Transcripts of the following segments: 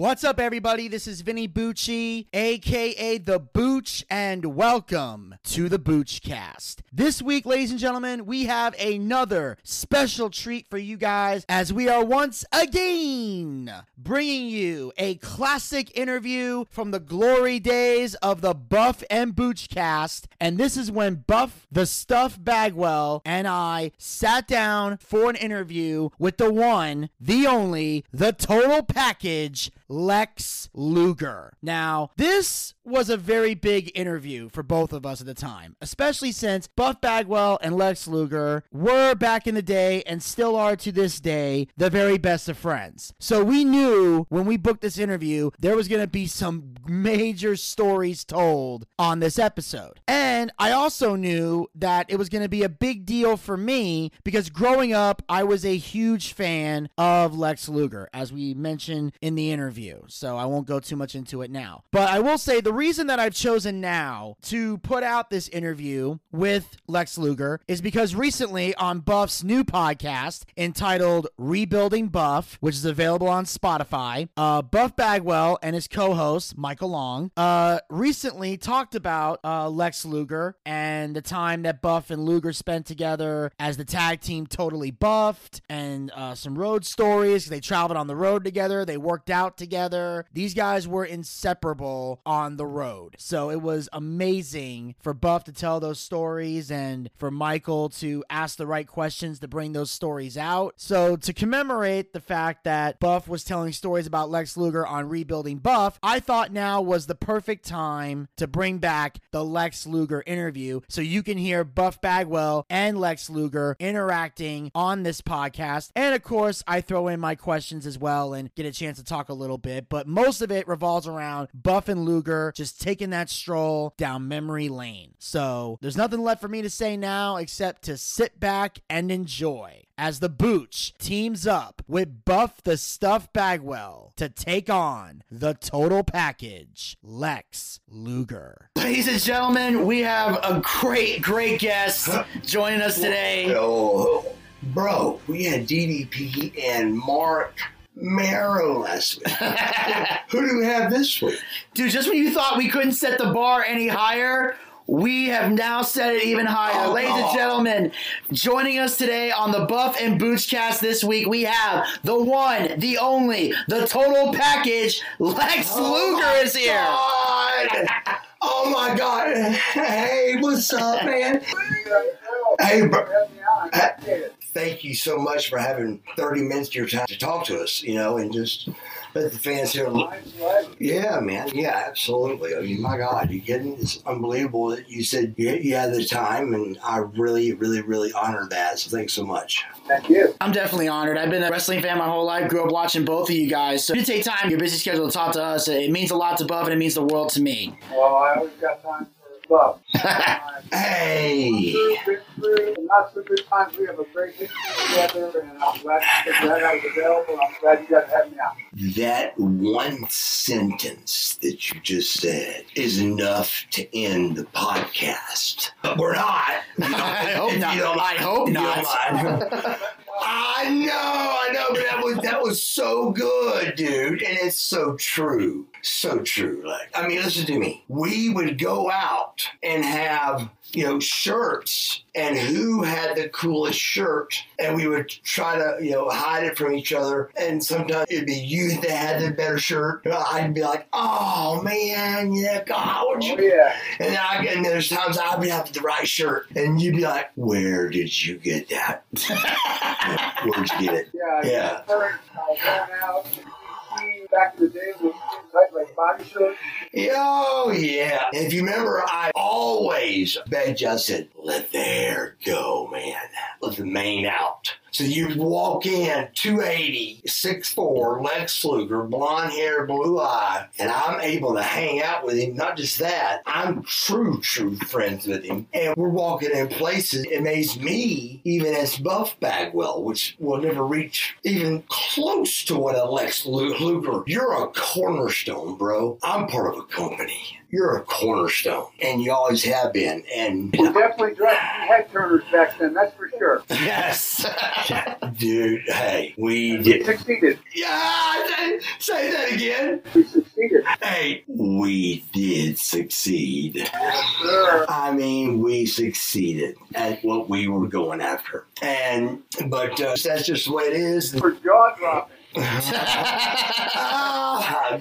What's up, everybody? This is Vinny Bucci, aka The Booch, and welcome to the Boochcast. This week, ladies and gentlemen, we have another special treat for you guys as we are once again bringing you a classic interview from the glory days of the Buff and Boochcast. And this is when Buff the Stuff Bagwell and I sat down for an interview with the one, the only, the total package. Lex Luger. Now, this was a very big interview for both of us at the time, especially since Buff Bagwell and Lex Luger were back in the day and still are to this day the very best of friends. So we knew when we booked this interview, there was going to be some major stories told on this episode. And I also knew that it was going to be a big deal for me because growing up, I was a huge fan of Lex Luger, as we mentioned in the interview. So I won't go too much into it now. But I will say the reason that I've chosen now to put out this interview with Lex Luger is because recently on Buff's new podcast entitled Rebuilding Buff, which is available on Spotify, uh, Buff Bagwell and his co host, Michael Long, uh, recently talked about uh, Lex Luger and the time that Buff and Luger spent together as the tag team Totally Buffed and uh, some road stories. They traveled on the road together, they worked out together together. These guys were inseparable on the road. So it was amazing for Buff to tell those stories and for Michael to ask the right questions to bring those stories out. So to commemorate the fact that Buff was telling stories about Lex Luger on Rebuilding Buff, I thought now was the perfect time to bring back the Lex Luger interview so you can hear Buff Bagwell and Lex Luger interacting on this podcast. And of course, I throw in my questions as well and get a chance to talk a little bit, but most of it revolves around Buff and Luger just taking that stroll down memory lane. So there's nothing left for me to say now except to sit back and enjoy as the Booch teams up with Buff the Stuff Bagwell to take on the total package, Lex Luger. Ladies and gentlemen, we have a great, great guest joining us today. Oh, bro, we had DDP and Mark Mero last week. Who do we have this week? Dude, just when you thought we couldn't set the bar any higher, we have now set it even higher. Oh, Ladies and gentlemen, joining us today on the Buff and Boochcast this week, we have the one, the only, the total package. Lex oh Luger is here. God. Oh my God! Hey, what's up, man? Hey, bro. Thank you so much for having 30 minutes of your time to talk to us, you know, and just let the fans hear. Yeah, man. Yeah, absolutely. I mean, my God, you kidding? It's unbelievable that you said you, you had the time, and I really, really, really honored that. So thanks so much. Thank you. I'm definitely honored. I've been a wrestling fan my whole life. Grew up watching both of you guys. So you take time, your busy schedule to talk to us. It means a lot to Buff and it means the world to me. Well, I always got time for love. Hey. Been through the not so good times. We have a great history together, and I'm glad that I was available. I'm glad you guys had me out. That one sentence that you just said is enough to end the podcast. But we're not. I hope not. I hope not. don't mind. I know, I know, that was so good, dude, and it's so true, so true. Like, I mean, listen to me. We would go out and have you know shirts, and who had the coolest shirt, and we would try to you know hide it from each other. And sometimes it'd be you that had the better shirt. I'd be like, oh man, yeah, God, what'd you Oh, yeah. and, I, and there's times I would be have the right shirt, and you'd be like, "Where did you get that? Where'd you get it?" Yeah. Yeah. I was out. Back in the shorts. Oh yeah. If you remember, I always begged. I said, "Let the hair go, man. Let the mane out." So you walk in, 280, 6'4", Lex Luger, blonde hair, blue eye, and I'm able to hang out with him. Not just that, I'm true, true friends with him. And we're walking in places. It makes me, even as Buff Bagwell, which will never reach even close to what a Lex Luger. You're a cornerstone, bro. I'm part of a company. You're a cornerstone, and you always have been. And We definitely dressed head turners back then, that's for sure. Yes. dude, hey, we We did. succeeded. Yeah, Say that again. We succeeded. Hey, we did succeed. Yes, sir. I mean, we succeeded at what we were going after. And, but uh, that's just the way it is. For jaw dropping. Ah,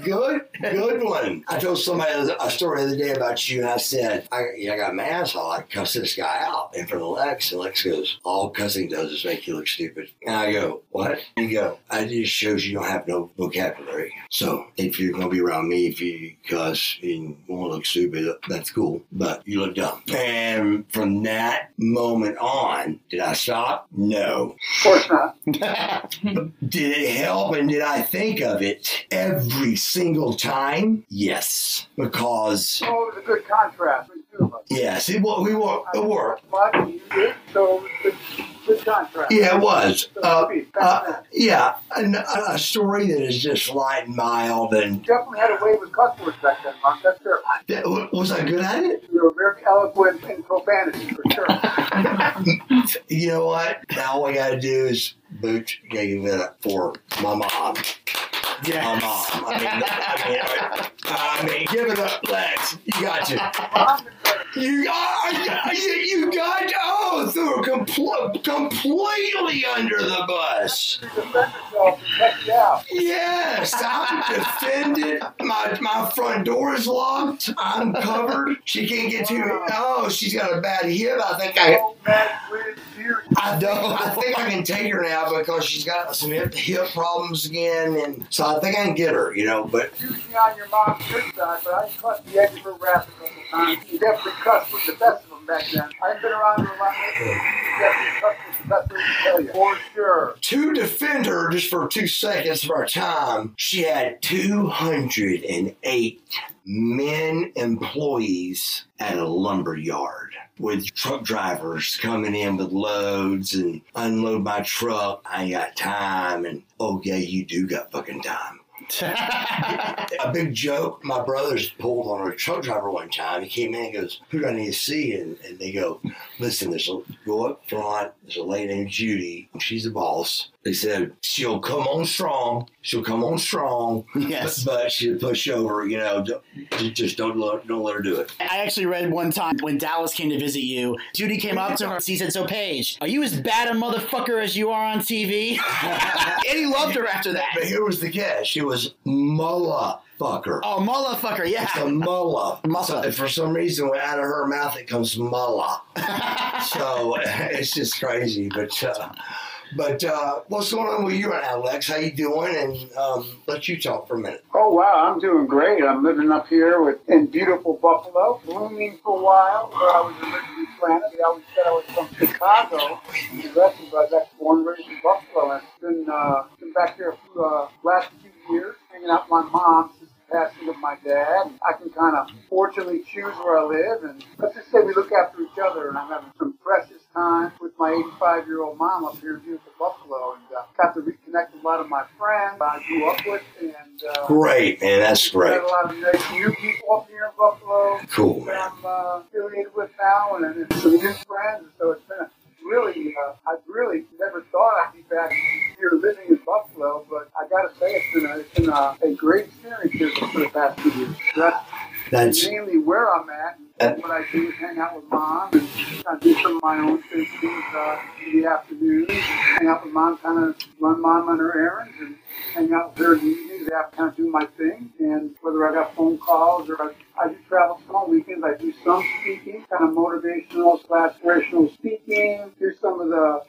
good, good one. I told somebody a story the other day about you, and I said, I, I got mad, so I cussed this guy out in front of Lex, and Lex goes, all cussing does is make you look stupid. And I go, what? You go, I just shows you don't have no vocabulary. So if you're gonna be around me, if you cuss and want to look stupid, that's cool, but you look dumb. And from that moment on, did I stop? No. Of course not. Did it help and did I think of it every single time? Yes. Because, Oh, it was a good contrast between the two of us. yes, it, wa- we were, it worked. Much you so it was a good, good. Yeah, it was. Uh, uh, yeah, and a, a story that is just light and mild. And definitely had a way with customers back then, Mark. That's sure. that, was I good at it? You were very eloquent in profanity, for sure. You know what? Now all I got to do is boot, gotta give it up for my mom. Yeah, My mom. I mean, I mean, I mean, give it up, Lex. You got to. Mom is like, You got you, you got oh threw compl- completely under the bus. to defend herself and cut you out. Yes, I'm defended. My my front door is locked. I'm covered. She can't get to me. Oh, she's got a bad hip. I think I. I don't. I think I can take her now because she's got some hip, hip problems again, and so I think I can get her. You know, but Good side, but I cussed the edge of her wrath a couple times. You definitely cussed with the best of them back then. I've been around her a lot lately. You definitely cussed with the best of them. For sure. to defend her just for two seconds of our time, she had 208 men employees at a lumber yard with truck drivers coming in with loads and unload my truck. I ain't got time. And oh, yeah, you do got fucking time. a big joke. My brothers pulled on a truck driver one time. He came in and goes, Who do I need to see? And, and they go, Listen, there's a go up front. There's a lady named Judy. She's the boss. They said, She'll come on strong. She'll come on strong. Yes. But, but she'll push over. You know, don't, just don't let, don't let her do it. I actually read one time when Dallas came to visit you, Judy came up to her. She said, "So Page, are you as bad a motherfucker as you are on TV?" and he loved her after that. But here was the catch. She was mullah fucker. Oh, motherfucker, yeah. It's a mullah. Mullah. So, for some reason, out of her mouth it comes mullah. so it's just crazy. But uh, but uh, what's going on with you right now, Lex? How you doing? And um, let you talk for a minute. Oh wow, I'm doing great. I'm living up here with in beautiful Buffalo, blooming for a while, where I was originally planted. I always said I was from Chicago, but I was actually born raised in Buffalo. And been uh, been back here for uh, last few years, hanging out with my mom the passing of my dad. I can kind of fortunately choose where I live, and let's just say we look after each other. And I'm having some precious time with my 85 year old mom up here in beautiful Buffalo, and uh, got to reconnect with a lot of my friends I grew up with, and. Uh, Great, man. That's great. Got a lot of nice new people up here in Buffalo Cool, man. I'm uh, affiliated with now, and, and some new friends. And so it's been a really, uh, I really never thought I'd be back here living in Buffalo, but I got to say it's been a, it's been a, a great experience here for the past two years. That's That's mainly where I'm at. And what I do is hang out with mom and I do some of my own things uh, in the afternoon. Hang out with mom, kind of run mom on her errands and hang out with her in the evenings after kind of do my thing. And whether I got phone calls or I, I do travel some on weekends, I do some speaking, kind of motivational slash inspirational speaking. Do some of the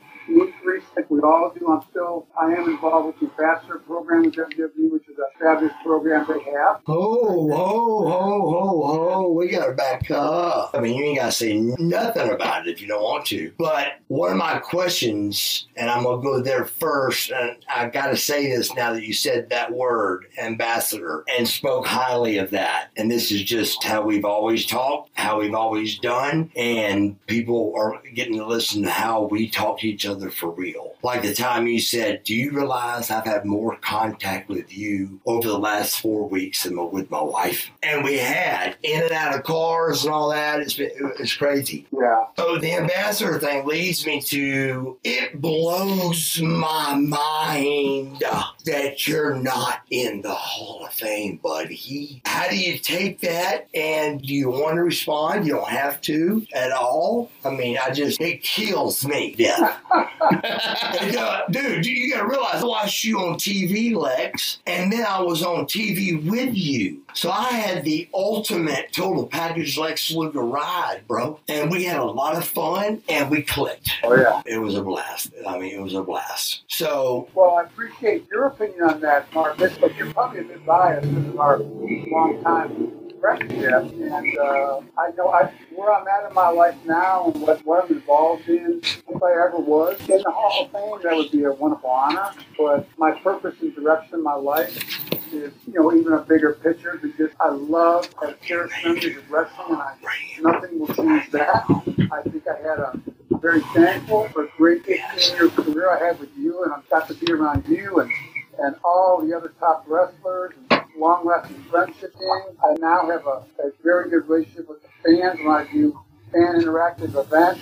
Greece like we all do. I'm still, I am involved with the Ambassador program with WWE, which is a fabulous program they have. Oh, oh, oh, oh, oh, We got to back up. I mean, you ain't got to say nothing about it if you don't want to. But one of my questions, and I'm going to go there first, and I got to say this now that you said that word, ambassador, and spoke highly of that. And this is just how we've always talked, how we've always done, and people are getting to listen to how we talk to each other for real. Like the time you said, Do you realize I've had more contact with you over the last four weeks than with my wife? And we had in and out of cars and all that. It's, been, it's crazy. Yeah. So the ambassador thing leads me to it blows my mind that you're not in the Hall of Fame, buddy. How do you take that? And do you want to respond? You don't have to at all. I mean, I just, it kills me. Yeah. uh, dude, you got to realize I watched you on TV, Lex, and then I was on TV with you. So I had the ultimate total package Lex Luger ride, bro. And we had a lot of fun and we clicked. Oh, yeah. It was a blast. I mean, it was a blast. So. Well, I appreciate your opinion on that, Mark, but you're probably a bit biased because of our long time friendship. And uh, I know I, where I'm at in my life now and what, what I'm involved in, if I ever was in the Hall of Fame, that would be a wonderful honor. But my purpose and direction in my life is, you know, even a bigger picture because I love and cherish memories of wrestling and I, nothing will change that. I think I had a very thankful for a great 15 year career I had with you and I've got to be around you and, and all the other top wrestlers and long lasting friendship thing. I now have a, a very good relationship with the fans when I do fan interactive events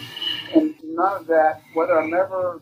and none of that, whether I'm ever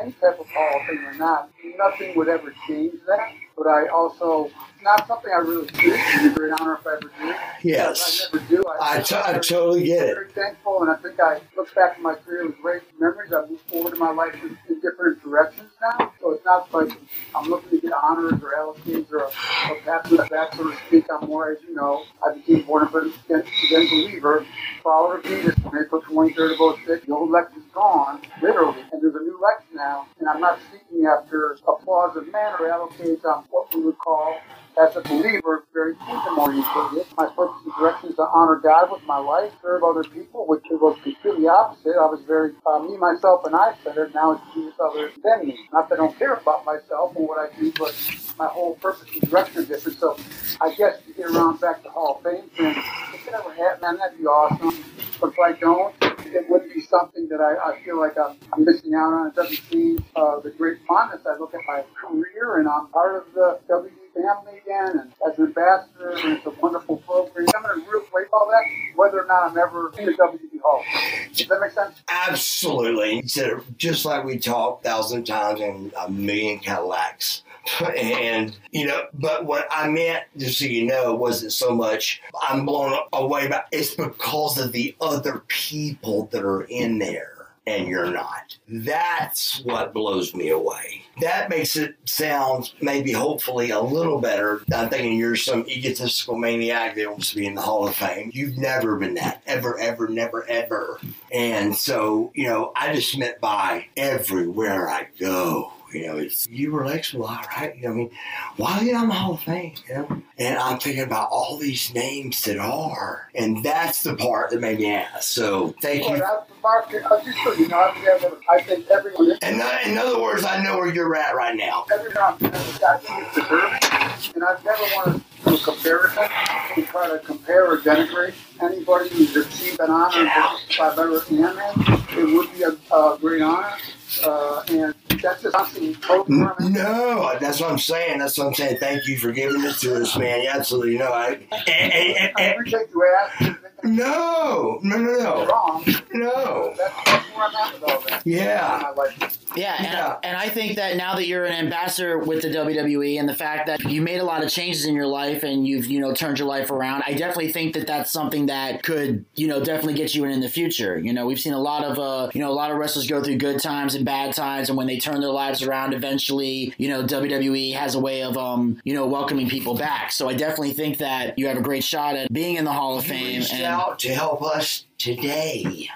any type of Hall of Fame or not, nothing would ever change that. But I also not something I really do. It'd be a great honor if I ever do. Yes. I never do. I, I, t- I totally get it. very thankful, and I think I look back at my career with great memories. I move forward in my life in, in different directions now. So it's not like I'm looking honors or LCs or a, a the back, to speak. I'm more, as you know, I became born again, believer, follower of Jesus on April 23rd of 06. The old Lex is gone, literally, and there's a new Lex now, and I'm not seeking after applause of men or allocates on what we would call as a believer, very kingdom oriented. My purpose and direction is to honor God with my life, serve other people, which was completely opposite. I was very uh, me, myself, and I centered. Now it's Jesus, others, than me. Not that I don't care about myself and what I do, but my whole purpose and direction is different. So I guess to get around back to Hall of Fame, and if it ever happened, that'd be awesome. But if I don't, it would be something that I, I feel like I'm, missing out on. It doesn't seem uh, the great fondness. I look at my career, and I'm part of the WWE family again, and as an ambassador, and it's a wonderful program. I'm going to replace all that, whether or not I'm ever in the WWE Hall. Does that make sense? Absolutely. So just like we talked a thousand times in a million Cadillacs. And, you know, but what I meant, just so you know, wasn't so much I'm blown away by it's because of the other people that are in there and you're not. That's what blows me away. That makes it sound maybe hopefully a little better. I'm thinking you're some egotistical maniac that wants to be in the Hall of Fame. You've never been that. Ever, ever, never, ever. And so, you know, I just meant by everywhere I go. You know, it's you were Lex Law, right? You know, I mean, why are you on the Hall of Fame? You know? And I'm thinking about all these names that are. And that's the part that made me ask. So thank Well, you. market. Just so you know, I think everyone, And in, in other words, I know where you're at right now. got to deserve, and I've never wanted to do a comparison and try to compare or denigrate anybody who's received an honor if I've ever am in. It would be a, a great honor, uh, and that's just something totally N- for me. No, that's what I'm saying. That's what I'm saying. Thank you for giving this to us, man. You absolutely know. I, and, and, and, I appreciate you asking. no, no, no, no, wrong. no. That's, that's where I'm at with all that. Yeah. I like it. Yeah, and, Yeah. and I think that now that you're an ambassador with the WWE and the fact that you made a lot of changes in your life and you've you know turned your life around, I definitely think that that's something that could you know definitely get you in in the future. You know, we've seen a lot of uh you know a lot of wrestlers go through good times and bad times, and when they turn their lives around, eventually you know WWE has a way of um you know welcoming people back. So I definitely think that you have a great shot at being in the Hall of You Fame. reached And out to help us today.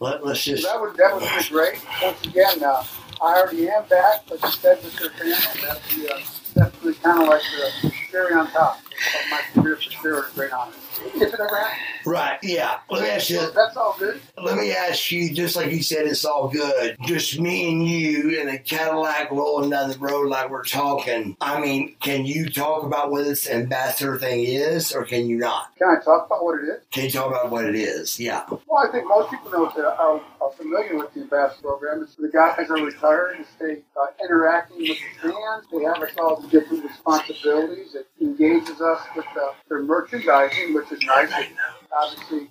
Let, let's just. That would that would be great. Once again, uh, I already am back, but you said with your family, that'd be uh, definitely kind of like the cherry on top of my career for sure. Great honor. If it ever happens, Right, yeah. Let me ask you. that's all good. Let me ask you, just like you said, it's all good. Just me and you in a Cadillac rolling down the road like we're talking. I mean, can you talk about what this ambassador thing is, or can you not? Can I talk about what it is? Can you talk about what it is? Yeah. Well, I think most people know that are familiar with the ambassador program. It's the guys are retired and stay uh, interacting with the fans. They have us all do different responsibilities. It engages us with uh, their merchandising, which is nice. It obviously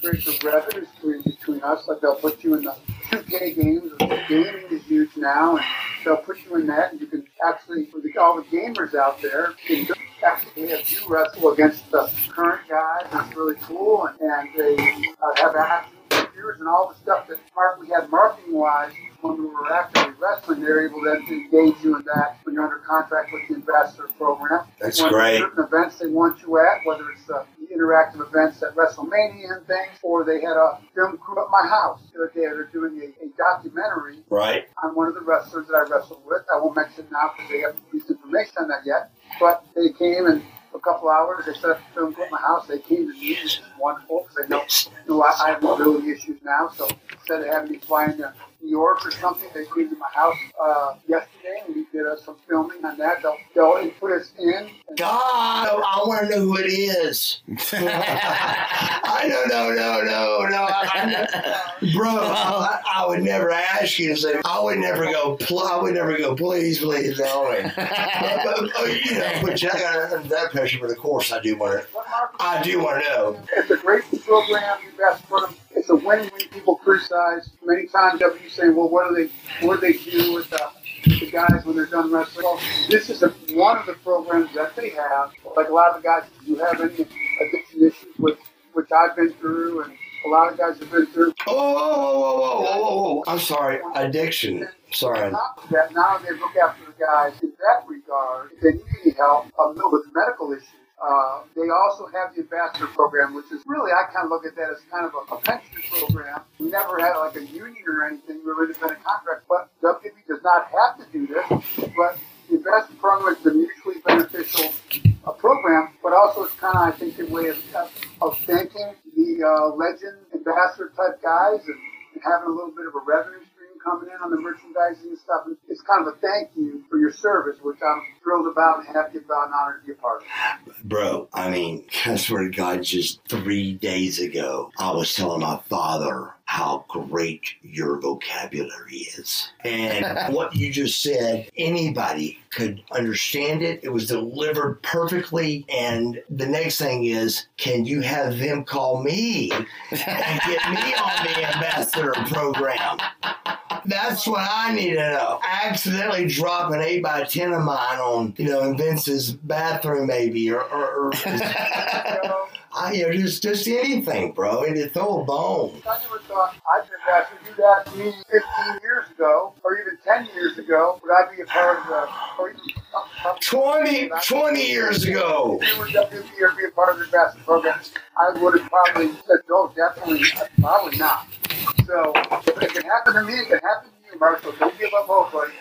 creates a revenue stream between us. Like they'll put you in the 2K games. The gaming is huge now, and they'll put you in that, and you can actually for the, all the gamers out there, can actually have you wrestle against the current guys. It's really cool, and, and they uh, have action and all the stuff that Mark we had marketing wise when we were actually wrestling. They're able then to engage you in that when you're under contract with the ambassador program. That's when great. Certain events they want you at, whether it's uh, the interactive events at WrestleMania and things, or they had a film crew at my house the other day. They're doing a, a documentary Right. on one of the wrestlers that I wrestled with. I won't mention now because they haven't released information on that yet. But they came and a couple hours they set up the film at my house. They came to me, which is wonderful they know, know I, I have mobility issues now. So instead of having me fly into New York or something, they came to my house uh, yesterday did uh, some filming on that. They'll, they'll put us in. God, I want to know who it is. I don't know, no, no, no. I, I know. Bro, I, I would never ask you to say. I would never go. Pl- I would never go. Please, please tell me. But, but, uh, you know, but you got that pressure. But of course, I do want to. I do want to know. It's a great program. You best for them. It's a win when people criticize. Many times, W saying, "Well, what do they, what do they do with the, the guys when they're done wrestling?" This is a, one of the programs that they have. Like a lot of the guys who have any addiction issues, with which I've been through, and a lot of guys have been through. Oh, whoa, whoa, whoa, whoa. I'm sorry. Addiction. Sorry. On top of that, now they look after the guys in that regard. If they need any help, uh, with medical issues. Uh, they also have the ambassador program, which is really, I kind of look at that as kind of a, a pension program. We never had like a union or anything. We were independent contract, but WWE does not have to do this. But the ambassador program is the mutually beneficial uh, program, but also it's kind of, I think, a way of, of, thanking the uh, legend ambassador type guys and, and having a little bit of a revenue stream coming in on the merchandising and stuff. It's kind of a thank you for your service, which I'm thrilled about and happy about and honored to be a part of. Bro, I mean, I swear to God, just three days ago, I was telling my father how great your vocabulary is. And what you just said, anybody could understand it. It was delivered perfectly. And the next thing is, can you have them call me and get me on the ambassador program? That's what I need to know. I accidentally drop an 8 by 10 of mine on, you know, in Vince's bathroom, maybe, or, or, or So, I, you know, just, just anything, bro. And to throw a bone. I never thought I'd been asked to do that to me 15 years ago, or even 10 years ago. Would I be a part of the, or even 20, 20 years ago. If you were WWE or be a part of the ambassador program, I would have probably said, no, definitely, probably not. So, if it can happen to me, it can happen to you, Marcus. Don't give up hope, buddy.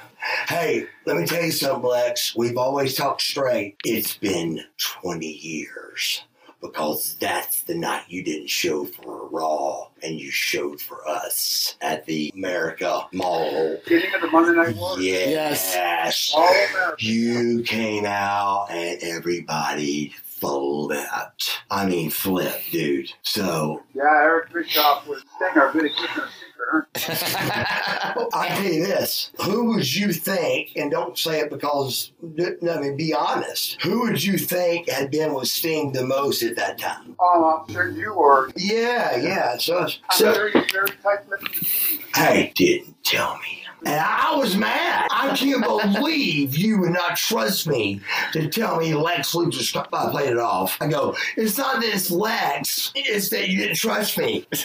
Hey, let me tell you something, Lex. We've always talked straight. It's been 20 years because that's the night you didn't show for Raw and you showed for us at the America Mall. Beginning of the Monday Night War. Yes. All America. You came out and everybody flipped. I mean, flipped, dude. So, Yeah, Eric Bischoff was Stinger, really keeping I tell you this: Who would you think, and don't say it because I mean, be honest. Who would you think had been with Sting the most at that time? Oh, I'm sure you were. Yeah, yeah. So, I'm so very, very tight-lipped hey, didn't tell me. And I was mad. I can't believe you would not trust me to tell me Lex Luger st- I played it off. I go, it's not that it's Lex, it's that you didn't trust me.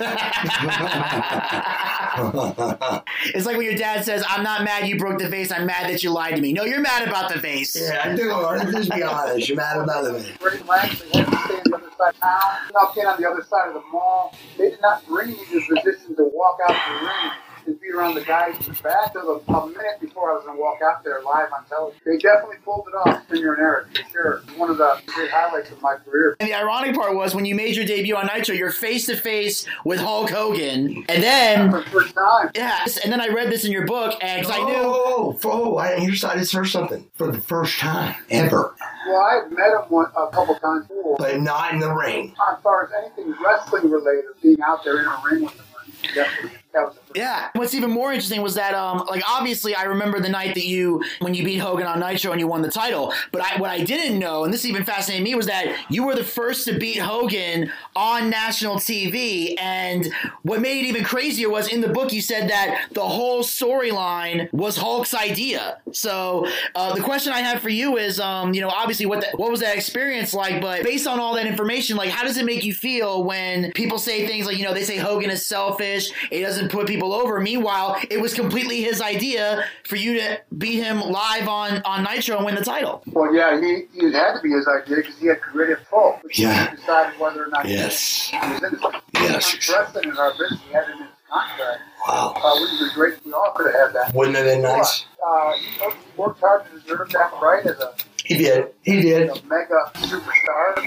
It's like when your dad says, I'm not mad you broke the vase, I'm mad that you lied to me. No, you're mad about the vase. yeah, I do. Let's just be honest. You're mad about it. Great lengths. They had to stay on the vase. side of town. Now, get on the other side of the mall. They did not bring me to the position to walk out the ring and be around the guys in the back till a, a minute before I was going to walk out there live on television. They definitely pulled it off, Stinger and Eric, for sure. One of the great highlights of my career. And the ironic part was when you made your debut on Nitro, you're face to face with Hulk Hogan. And then, For the first time. yeah, and then I read this in your book, and 'cause I knew. Oh, oh, I didn't hear I just heard something for the first time ever, Well, I've met him one, a couple times before. but not in the ring. As far as anything wrestling related, being out there in a ring with him, definitely. that was the Yeah. What's even more interesting was that, um, like, obviously, I remember the night that you, when you beat Hogan on Nitro and you won the title. But I, what I didn't know, and this even fascinated me, was that you were the first to beat Hogan on national TV. And what made it even crazier was in the book you said that the whole storyline was Hulk's idea. So uh, the question I have for you is, um, you know, obviously, what the, what was that experience like? But based on all that information, like, how does it make you feel when people say things like, you know, they say Hogan is selfish, it doesn't put people over. Meanwhile, it was completely his idea for you to beat him live on on Nitro and win the title. Well, yeah, he, it had to be his idea because he had creative pull. Yeah. He decided whether or not Yes. he was in. Yes. Wrestling in our business, he had it in his contract. Wow. Uh, we would be great if we all could have had that. Wouldn't have been nice. Uh, he he worked hard to deserve that right as a, He did. He did. a mega superstar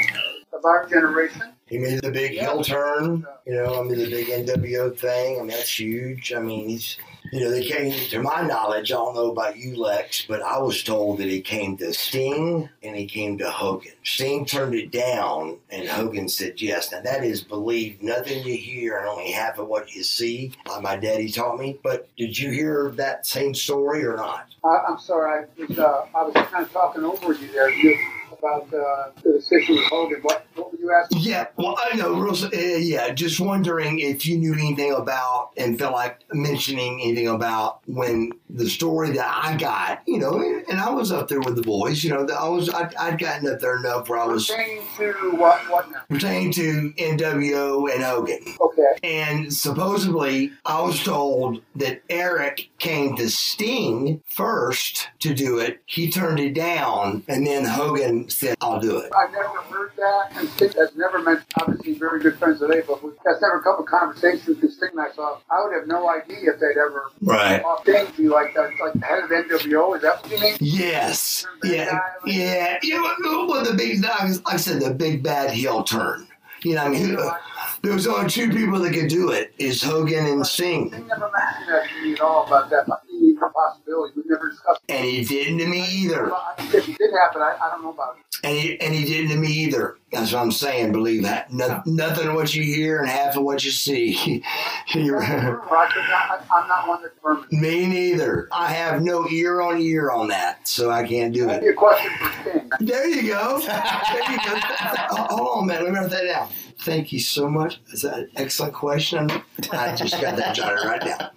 of our generation. He made the big heel turn. You know, I mean the big NWO thing. I mean that's huge. I mean he's. You know, they came to my knowledge. I don't know about you, Lex, but I was told that he came to Sting and he came to Hogan. Sting turned it down, and Hogan said yes. Now that is believe nothing you hear and only half of what you see. Like my daddy taught me. But did you hear that same story or not? I, I'm sorry, I was, uh, I was kind of talking over you there you, about uh, the decision with Hogan. What, what were you asking? Yeah, well, I know. Uh, yeah, just wondering if you knew anything about and felt like mentioning anything about when the story that I got, you know, and I was up there with the boys. You know, I was I'd, I'd gotten up there enough where I was Pertaining to what, what now? pertaining to NWO and Hogan. Okay. And supposedly, I was told that Eric came to Sting first to do it. He turned it down, and then Hogan said, "I'll do it." I've never heard that, and Sting has never meant obviously very good friends today, but we, that's never come a conversation with Sting and I. I would have no idea if they'd ever Right. talked to you like that, like the head of NWO. Is that what you mean? Yes. Yeah. Yeah. You know, well, the big, like I said, the big bad heel turn. You know, I mean, there was only two people that could do it: is Hogan and Sting, Sting never mentioned that to me at all about that possibility. We never discussed. and he didn't to me either. If it did happen, I, I don't know about it. And he, and he didn't to me either. That's what I'm saying. Believe that. No, nothing of what you hear and half of what you see. You're- I, I'm not one that confirms. me neither. I have no ear on ear on that, so I can't do it. a question for Sting. There you go. There you go. Hold on, man. Let me write that down. Thank you so much. That's an excellent question. I just got that jotted right now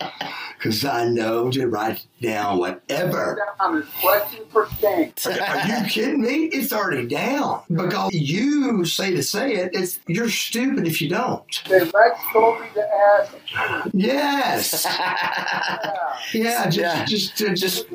because I know to write down whatever. On this question for Sting. Are you kidding me? It's already down because you say to say it. It's you're stupid if you don't. They Lex told me to ask. Yes. Yeah. Yeah. Just Yeah. just just, just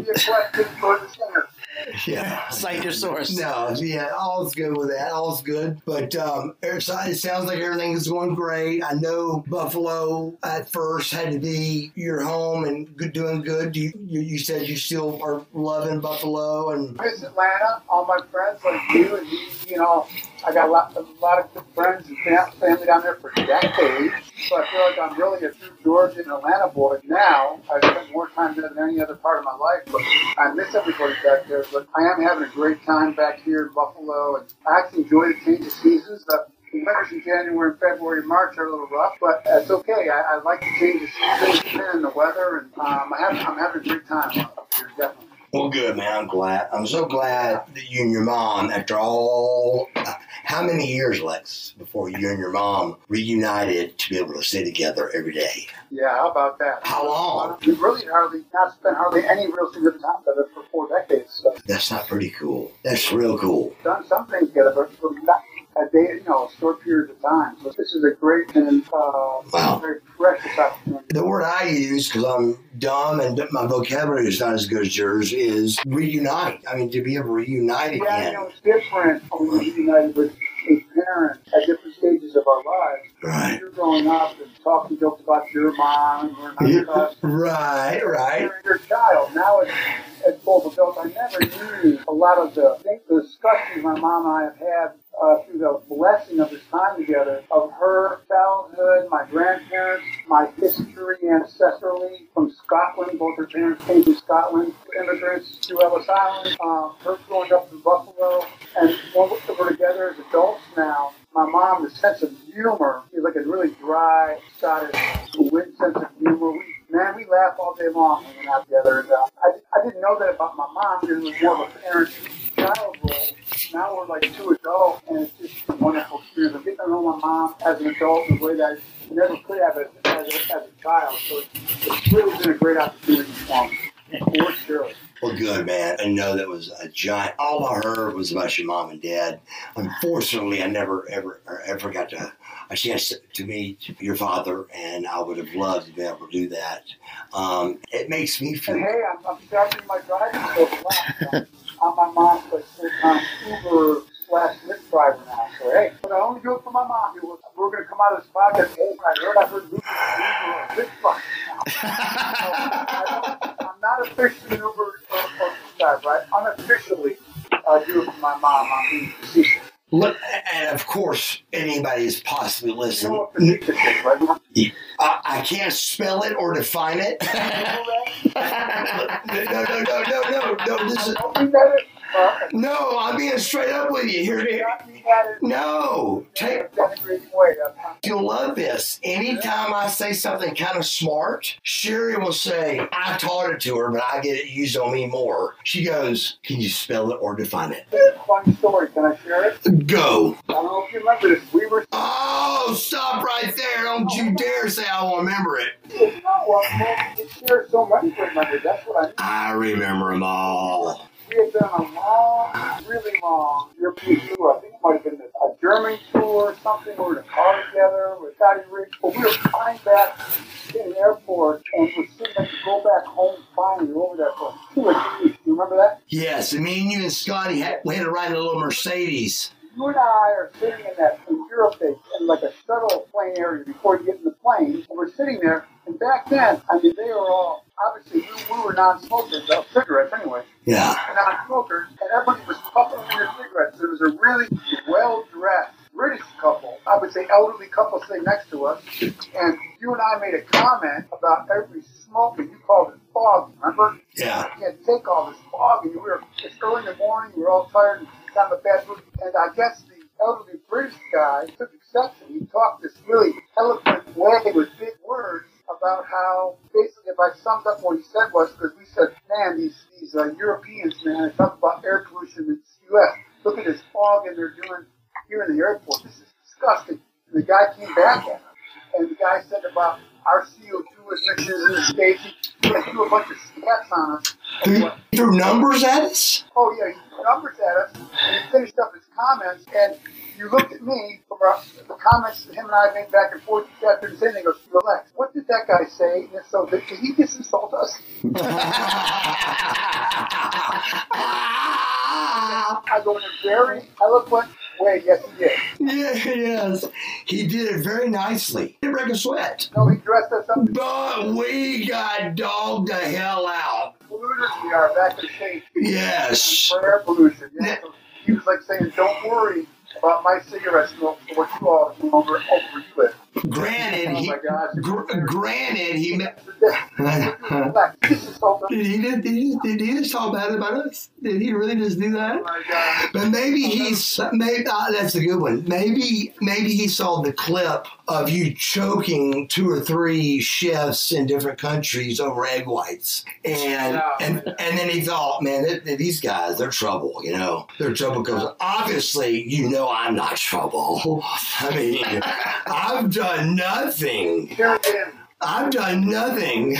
This would be a question for the Stinger. yeah. Cite your source. No, yeah, all's good with that. All's good. But um, it it sounds like everything is going great. I know Buffalo at first had to be your home and good, doing good. You, you, you said you still are loving Buffalo, and Miss Atlanta, all my friends like you and you, you know, I got a lot, a lot of good friends and family down there for decades. So I feel like I'm really a true Georgia and Atlanta boy now. I've spent more time there than any other part of my life, but I miss everybody back there. But I am having a great time back here in Buffalo, and I actually enjoy the change of seasons. The winters in January, and February, March are a little rough, but it's okay. I, I like the change of seasons and the weather, and um, I have, I'm having a great time up here, definitely. Well, good man. I'm glad. I'm so glad that you and your mom, after all, uh, how many years, Lex, before you and your mom reunited to be able to stay together every day? Yeah, how about that? How long? We really hardly not spent hardly any real significant time together for four decades. So That's not pretty cool. That's real cool. done some things together, but not a day, you know, short period of time. So this is a great and uh, Wow. very precious opportunity. The word I use, because I'm dumb and my vocabulary is not as good as yours, is reunite. I mean, to be able to reunite Yeah, you again. know, it's different when we're united with a parent at different stages of our lives. Right. You're growing up and talking jokes about your mom your cousin. Right, right. You're your child. Now it's as full adult. I never knew a lot of the, the discussions my mom and I have had uh, through the blessing of this time together of her childhood, my grandparents, my history ancestrally from Scotland. Both her parents came from Scotland, immigrants to Ellis Island. Um, her growing up in Buffalo, and when we're together as adults now. My mom, the sense of humor, is like a really dry Scottish wind sense of humor. We, man, we laugh all day long hanging out together. And, uh, I, I didn't know that about my mom because it was more of a role. Now we're like two adults, and it's just a wonderful experience. I'm getting to know my mom as an adult in a way that I never could have as, as, a, as a child. So it's, it's really been a great opportunity for me, for sure. Well, good, man. I know that was a giant. All I heard was about your mom and dad. Unfortunately, I never, ever, ever got to, a chance to, to meet your father, and I would have loved to be able to do that. Um, it makes me feel. Hey, I'm, I'm starting my driving I'm my like full-time Uber slash Lyft driver now. So hey, but I only do it for my mom. Was, we're gonna come out of this podcast. Hey, I heard I heard Uber, Lyft driver I I'm not officially an Uber or, or Lyft driver. Right? Unofficially, I do it for my mom. I'm being facetious. And of course, anybody is possibly listening. what facetious is, right? You I, I can't spell it or define it. no, no, no, no, no, no. This is, Don't mean that it. No, I'm being straight up with you. Here, here. not mean that it. No, take. in a denigrating way. That's not You'll love this. Anytime I say something kind of smart, Sherry will say, I taught it to her, but I get it used on me more. She goes, Can you spell it or define it? Funny story. Can I share it? Go. I don't know if you remember this. We were Oh, stop right there. Don't you dare say I won't remember it. You know what, man? So much with remember. That's what I mean. I remember them all. We had on a long, really long European tour. I think it might have been a German tour or something. We were in a car together with Scotty Riggs. But we were flying back in the airport and we're sitting to go back home finally. We over there for two or three weeks. You remember that? Yes, me and you and Scotty had, we had to ride a little Mercedes. You and I are sitting in that in Europe in like a shuttle plane area before you get in the plane, and we're sitting there. And back then, I mean, they were all obviously we, we were non-smokers, uh, cigarettes anyway, Yeah. And non-smokers, and everybody was puffing their cigarettes. There was a really well-dressed British couple, I would say elderly couple, sitting next to us, and you and I made a comment about every smoke, and you called it fog. Remember? Yeah. you to take all this fog, and we were it's early in the morning. We were all tired and kind of a bad mood. And I guess the elderly British guy took exception. He talked this really eloquent way with big words about how basically, if I summed up what he said was because we said, man, these these uh, Europeans, man, they talk about air pollution in the U.S. Look at this fog, and they're doing here in the airport. This is disgusting. And the guy came back at him, and the guy said about our CO2 emissions in the states. He threw a bunch of stats on us. And what- Threw numbers at us? oh yeah, he threw numbers at us, and he finished up his comments, and you looked at me from our, the comments that him and I made back and forth after the thing, and goes, relax. What did that guy say? And so did, did he just insult us? I go in a very eloquent way. Yes, he did. yeah, yes. He did it very nicely. He Didn't break a sweat. No, he dressed us up. But we got dogged the hell out. Polluters we are back in the States. Yes. For air pollution. Yeah. He was like saying, don't worry about my cigarette smoke what you all do over, over you live. Granted, Oh he, gosh. gr- granted, he. me- Relax. This is so Did he, did, he, did he just talk bad about us? Did he really just do that? Oh But maybe he's maybe uh, that's a good one. Maybe maybe he saw the clip of you choking two or three chefs in different countries over egg whites, and No. and and then he thought, man, th- th- these guys they're trouble. You know, they're trouble because obviously you know Oh, I'm not trouble. I mean, I've done nothing. I've done nothing.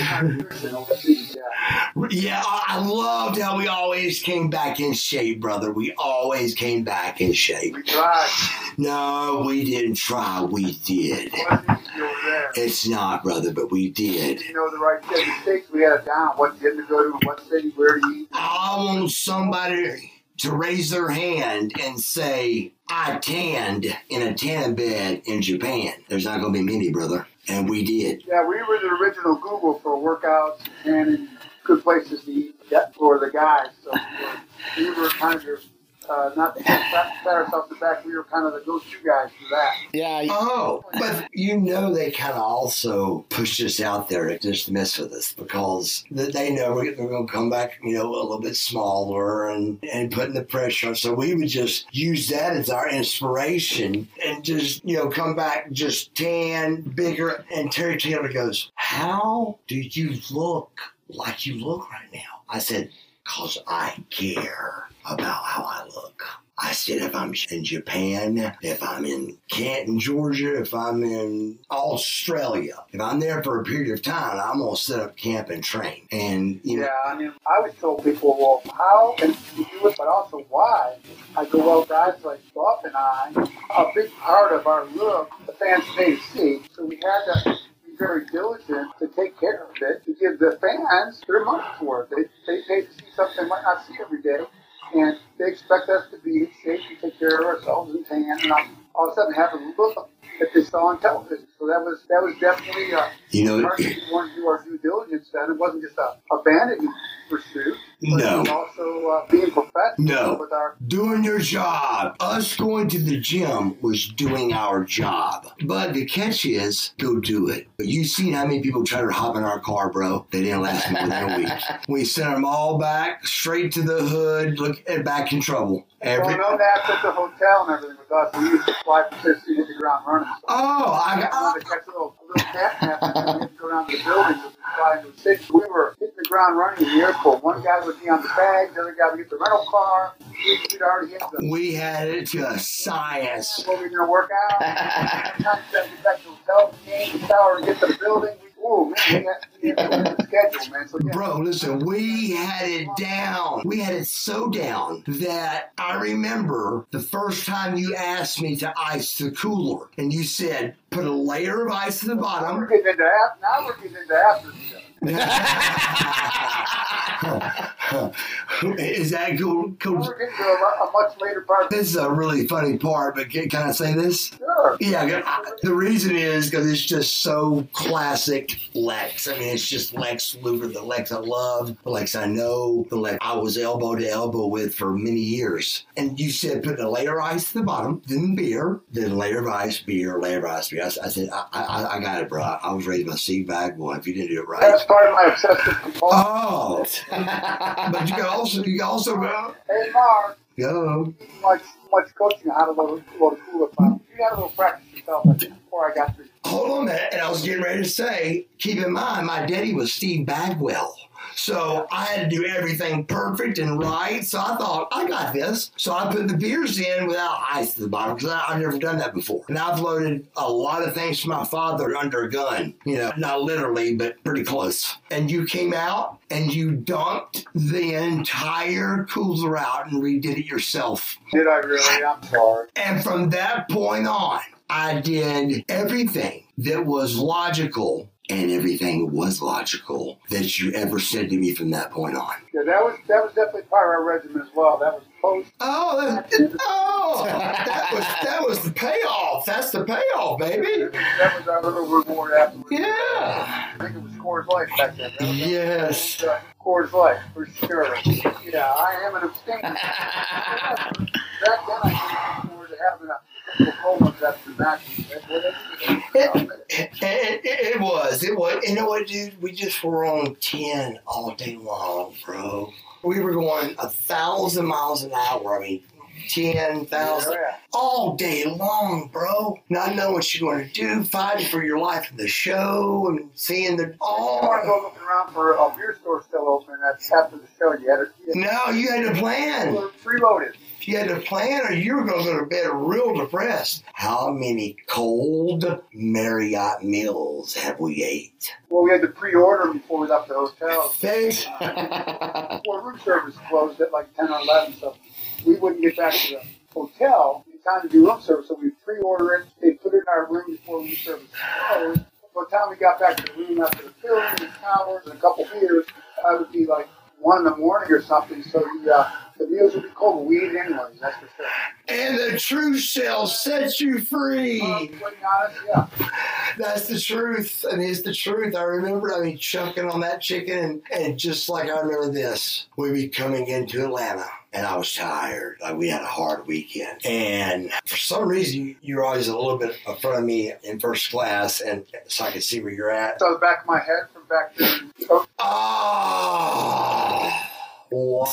Yeah. I loved how we always came back in shape, brother. We always came back in shape. We tried. No, we didn't try. We did. It wasn't easy over there. It's not, brother, but we did. You know the right thing. We had it down. What gym to go to, what city, where to eat. I want somebody to raise their hand and say, I tanned in a tan bed in Japan. There's not going to be many, brother. And we did. Yeah, we were the original Google for workouts and good places to eat for the guys. So we were, we were kind of uh, not to pat, pat ourselves on the back, we were kind of the go-to guys for that. Yeah. Oh, but you know they kind of also pushed us out there to just mess with us because th- they know we're, we're going to come back, you know, a little bit smaller and, and putting the pressure on. So we would just use that as our inspiration and just, you know, come back just tan, bigger. And Terry Taylor goes, How do you look like you look right now? I said, Because I care about how I look. I said, if I'm in Japan, if I'm in Canton, Georgia, if I'm in Australia, if I'm there for a period of time, I'm going to set up camp and train. And, you know, Yeah, I mean, I always told people, well, how can you do it, but also why? I go, well, guys like Bob and I, a big part of our look, the fans to see, so we had to be very diligent to take care of it, to give the fans their money for it. They, they pay to see something not see every day, and they expect us to be safe and take care of ourselves and tan, and all, all of a sudden have a look that they saw on television. So that was that was definitely uh, you know, we wanted to do our due diligence. Then it wasn't just a, a vanity pursuit, No. also uh, being professional No. with our doing your job. Us going to the gym was doing our job. But the catch is, go do it. But you seen how many people tried to hop in our car, bro? They didn't last more than a week. We sent them all back, straight to the hood, look and back in trouble. Every well, no naps at the hotel and everything with us. We used to fly from the ground. Oh, I I got. wanted to catch a little, a little cat nap and then we had to go down to the buildings and fly into the. We were hitting the ground running in the airport. One guy would be on the bag, the other guy would get the rental car. We- We'd already hit the We had it to a science. we were going to work out. Time to get back to the hotel, change the shower, get to the building. We, man, we had, we had to look at the schedule, man. So yeah. Bro, listen, we had it down. We had it so down that I remember the first time you asked me to ice the cooler, and you said, put a layer of ice at the bottom. getting into after, now we're getting into after stuff. Is that cool? Cool? we're getting to a, mu- a much later part. This is a really funny part, but can, can I say this? Sure. Yeah, I- the reason is because it's just so classic Lex. I mean, it's just Lex Luger, the Lex I love, the Lex I know, the Lex I was elbow to elbow with for many years. And you said put a layer of ice at the bottom, then beer, then layer of ice, beer, layer of ice, beer. I said, I, I, I got it, bro. I was raised by seed bag boy. If you didn't do it right. Part of my obsessive compulsion. Oh, but you can also, you can also go, Hey, Mark, go. too much, much coaching on how to load, load a cooler. You had a little practice yourself before I got to Hold on a minute. And I was getting ready to say, keep in mind, my daddy was Steve Bagwell. So I had to do everything perfect and right. So I thought, I got this. So I put the beers in without ice at the bottom because I've never done that before. And I've loaded a lot of things for my father under a gun. You know, not literally, but pretty close. And you came out and you dunked the entire cooler out and redid it yourself. Did I really? I'm sorry. And from that point on, I did everything that was logical, and everything was logical that you ever said to me from that point on. Yeah, that was that was definitely part of our regimen as well. That was post. Oh, that, oh, that was that was the payoff. That's the payoff, baby. That was our little reward afterwards. Yeah. I think it was Coors Light back then. That was- Yes. Uh, Coors Light, for sure. Yeah, I am an abstainer. Back then, I looked forward to having a Coca-Cola after the match. It, it, it was. It was. You know what, dude? We just were on 10 all day long, bro. We were going a thousand miles an hour. I mean, 10,000 Yeah. all day long, bro. Not knowing what you're going to do, fighting for your life in the show and seeing the. I Oh, go looking around for oh, a beer store still open. That's after the show. You had to, you no, you had to had plan. preloaded. You had to plan, or you were going to go to bed real depressed. How many cold Marriott meals have we ate? Well, we had to pre-order before we left the hotel. Thanks. Well, room service closed at like 10 or 11, so we wouldn't get back to the hotel in time to do room service. So we pre-order it. They put it in our room before room service closed. By the time we got back to the room after the film and showers and a couple beers, it would be like 1 in the morning or something. So we, uh, The deals would be called weed anyways, that's for sure. And the truth shall set you free. Um, honest, yeah. That's the truth. I mean, it's the truth. I remember, I mean, chucking on that chicken, and, and just like I remember this, we'd be coming into Atlanta, and I was tired. Like, we had a hard weekend. And for some reason, you were always a little bit in front of me in first class, and so I could see where you're at. So the back of my head from back there. Oh, Oh, wow.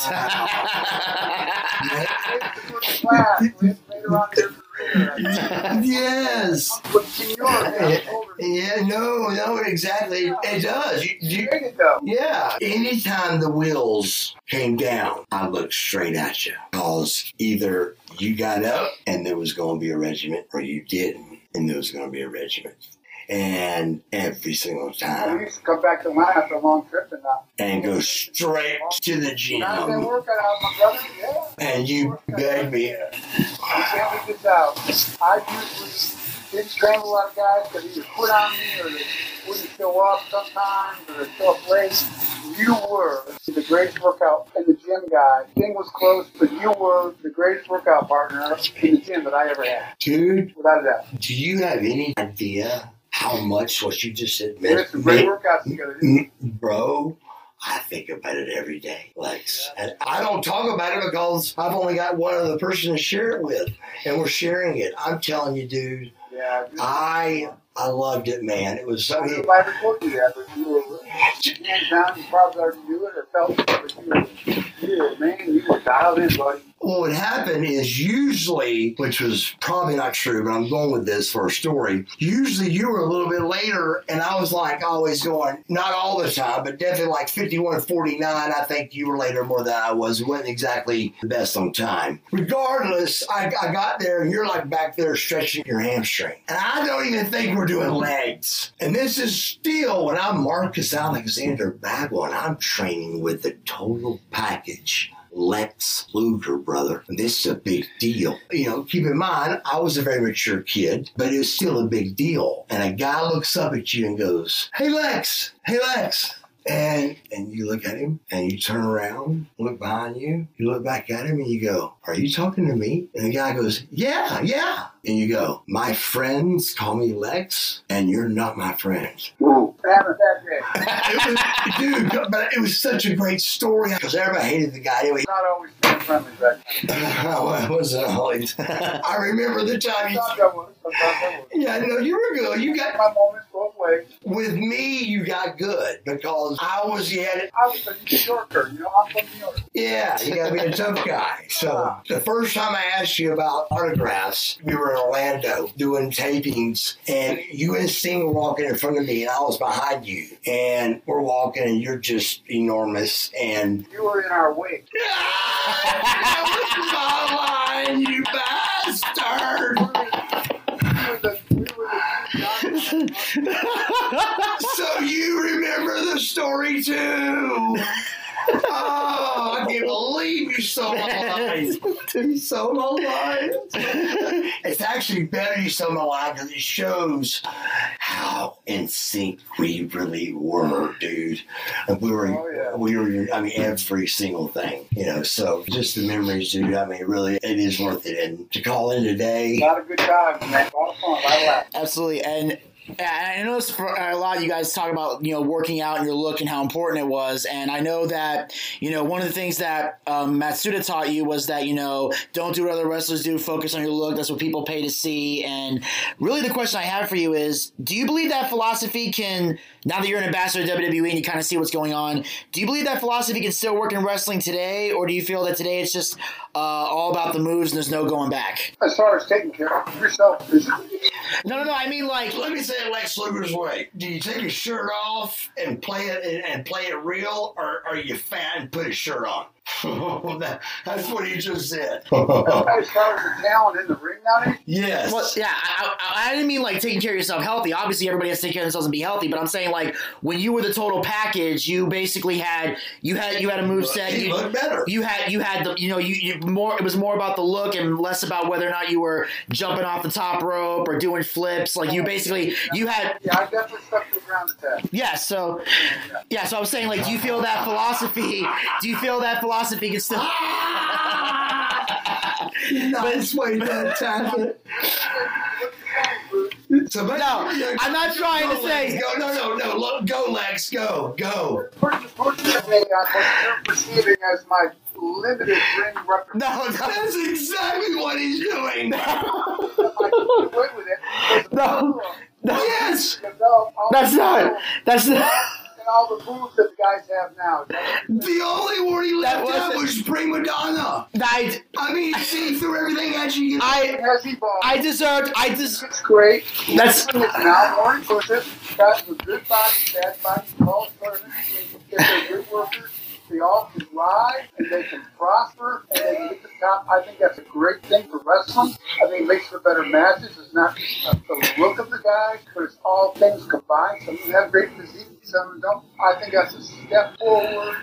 class, later on in your career. yes. But senior, man, older. Yeah, no, no, exactly. It does. You, You you, made it though. Yeah. Anytime the wheels came down, I looked straight at you. Because either you got up and there was going to be a regiment, or you didn't and there was going to be a regiment. And every single I time, used to come back to Atlanta after a long trip and uh, and go straight to the I've been gym. working out, my brother. Yeah. And you begged me. Can't leave this out. I usually didn't train a lot of guys because either quit on me or they wouldn't show up sometimes or they show up late. You were the greatest workout in the gym guy. Thing was close, but you were the greatest workout partner in the gym that I ever had, Dude, without a doubt. do you have any idea how much what you just said meant? great meant- workouts together. bro, I think about it every day, Lex. And I don't talk about it because I've only got one other person to share it with, and we're sharing it. I'm telling you, dude, Yeah. I I loved it, man. It was I so. I ever told you that, but you were hands down. You probably already knew it or felt it, but you were, you were man, you were dialed in, buddy. What would happen is usually, which was probably not true, but I'm going with this for a story. Usually you were a little bit later, and I was like always going, not all the time, but definitely like 51 49. I think you were later more than I was. It wasn't exactly the best on time. Regardless, I, I got there, and you're like back there stretching your hamstring. And I don't even think we're doing legs. And this is still when I'm Marcus Alexander Bagwell, and I'm training with the total package. Lex Luger, brother. This is a big deal. You know, keep in mind, I was a very mature kid, but it was still a big deal. And a guy looks up at you and goes, Hey, Lex, hey, Lex. And and you look at him and you turn around, look behind you, you look back at him and you go, Are you talking to me? And the guy goes, Yeah, yeah. And you go, My friends call me Lex, and you're not my friend. Ooh, having a bad day. It was, dude, but it was such a great story because everybody hated the guy anyway. Not always friendly then. Oh, it wasn't always. I remember the time you. Sometimes I was, sometimes I was. Yeah, no, you were good. You got My moments both ways. with me. You got good because I was. You had it. I was a New Yorker, you know, I'm from New York. Yeah, you got to be a tough guy. So ah. The first time I asked you about autographs, we were in Orlando doing tapings, and you and Sting were walking in front of me, and I was behind you, and we're walking, and you're just enormous, and You were in our way. that was my line, you bastard. We were the, we were the, so you remember the story too. Oh, I can't believe you saw my line. You saw my line. It's actually better you saw my line because it shows how in sync we really were, dude. And we were, Oh, yeah. we were. I mean, every single thing, you know. So just the memories, dude. I mean, really, it is worth it. And to call in today, Got a good times, man. A fun, a lot of laughs. Absolutely, and. Yeah, I know a lot of you guys talk about you know working out and your look and how important it was, and I know that you know one of the things that um, Matsuda taught you was that you know don't do what other wrestlers do, focus on your look. That's what people pay to see. And really, the question I have for you is: Do you believe that philosophy can now that you're an ambassador of WWE and you kind of see what's going on? Do you believe that philosophy can still work in wrestling today, or do you feel that today it's just uh, all about the moves and there's no going back? As far as taking care of yourself, No, no, no. I mean like Let me say it Lex Luger's way. Do you take your shirt off and play it and, and play it real, or are you fat and put a shirt on? That- that's what he just said. as far as talent in the ring nowadays, yes. Well, yeah, I, I, I didn't mean like taking care of yourself healthy. Obviously, everybody has to take care of themselves and be healthy. But I'm saying like when you were the total package, you basically had you had you had a move set. he You, looked better. you had you had the you know you, you more it was more about the look and less about whether or not you were jumping off the top rope or doing flips. Like you basically you had yeah, I definitely stuck to the ground attack. yeah. So yeah, so I was saying like, do you feel that philosophy? Do you feel that philosophy can still? nice way to attack it. So, No, I'm not trying to go, say- Lex, Go, no, no, no. Look, go, Lex. Go, go. Unfortunately, on what perceiving as my limited ring repertoire, No, no, That's exactly what he's doing. I can get away with it. because No. Yes. that's not. That's not. And all the moves that the guys have now. The only word he left out wasn't- was prima donna. I, I mean, see, threw everything at you. you I, Has evolved. I deserved. I just. It's great. That's- It's now more inclusive. Guys with good bodies, bad bodies, all sorts of If they're good workers, they all can rise and they can prosper and they can get to the top. I think that's a great thing for wrestling. I think it makes for better matches. It's not just the look of the guys, but it's all things combined. Some of them have great physique, some don't. I think that's a step forward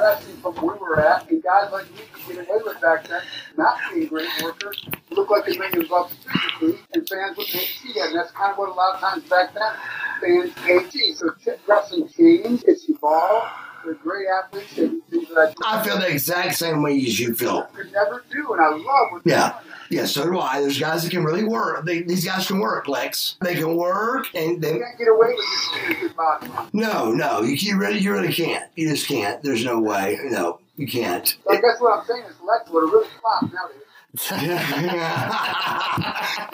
wrestling from where we're at. And guys like me could get away with back then, not being great workers, look like they're bringing bucks physically, and fans would hate to see that. And that's kind of what a lot of times back then fans hate to see. So wrestling changed, it's evolved. Great athletes. Do things that I I feel the exact same way as you feel. could never do, and I love what Yeah. Yeah, so do I. There's guys that can really work. They, these guys can work, Lex. They can work, and they You can't get away with just seeing a good body. no, no, you, you really, you really can't. You just can't. There's no way. No, you can't. I guess what I'm saying is Lex would have really flopped nowadays.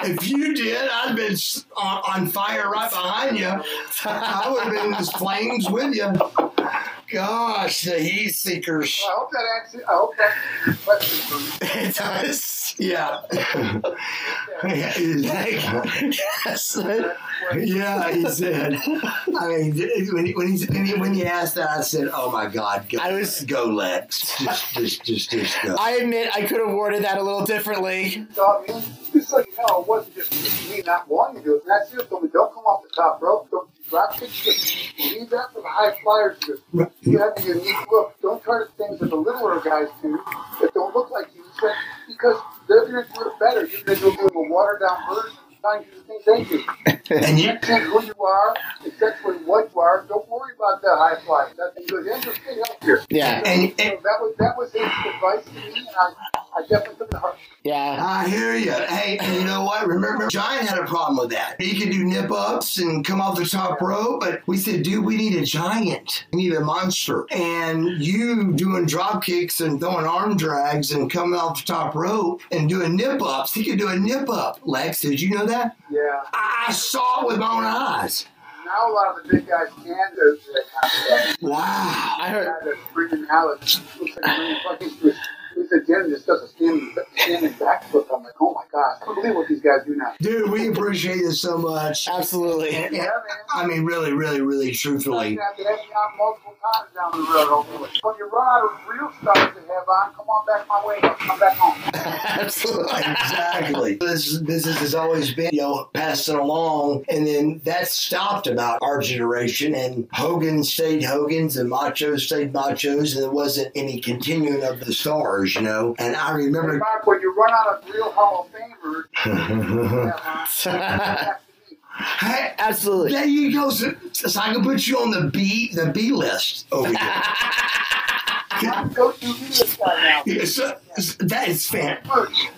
if you did, I'd been on, on fire right behind you. I would have been in flames with you. Gosh, the heat seekers. Well, I hope that answers. I hope that question. It does. Yeah. yeah, Yes. yeah, he said. I mean, when he, when, he, when, he, when he asked that, I said, "Oh my God, go, I was- go, Lex, just, just, just, just go." I admit I could have worded that a little differently. So, I mean, just so you know, it wasn't just me not wanting to do it. And that's the other thing. Don't come off the top rope. Don't drop kick. Just leave that for the high flyers. to do. You have a unique look. Don't try to things that the littler guys do that don't look like you. Because they're going to do it better. You're going to do a watered down version. Trying to do the things they do. And you, Accept who you are, essentially what you are. Don't worry about that high fly. That's good. Stay up here. Yeah. and, So that was that was his advice to me, and I, I definitely took it to heart. Yeah. I hear you. Hey, you know what? Remember, Giant had a problem with that. He could do nip ups and come off the top rope, but we said, dude, we need a giant. We need a monster. And you doing drop kicks and throwing arm drags and coming off the top rope and doing nip ups. He could do a nip up. Lex, did you know that? Yeah. I I saw it with my own eyes. Now a lot of the big guys can do that kind of stuff. Wow. I The heard. guy that's Alex looks like bringing fucking Swiss. Who's the gym just does a standing, standing backflip. I'm like, oh my gosh, I can't believe what these guys do now. Dude, we appreciate you so much. Absolutely. And- Yeah, man. I mean, really, really, really, truthfully. have to have multiple times down the road. Hopefully. When you run out real stuff to have on, come on back my way. I'll come back home. Absolutely. Exactly. This business has always been, you know, passing along, and then that stopped about our generation, and Hogan stayed Hogan's, and Machos stayed Machos, and there wasn't any continuing of the stars, you know. And I Hey, remember. Mark, when you run out of real Hall of Famers, you have on, have to be. Hey, Absolutely. there you go. So, so I can put you on the B, the B list over here. Go-to this now. Yeah, so, that is fan.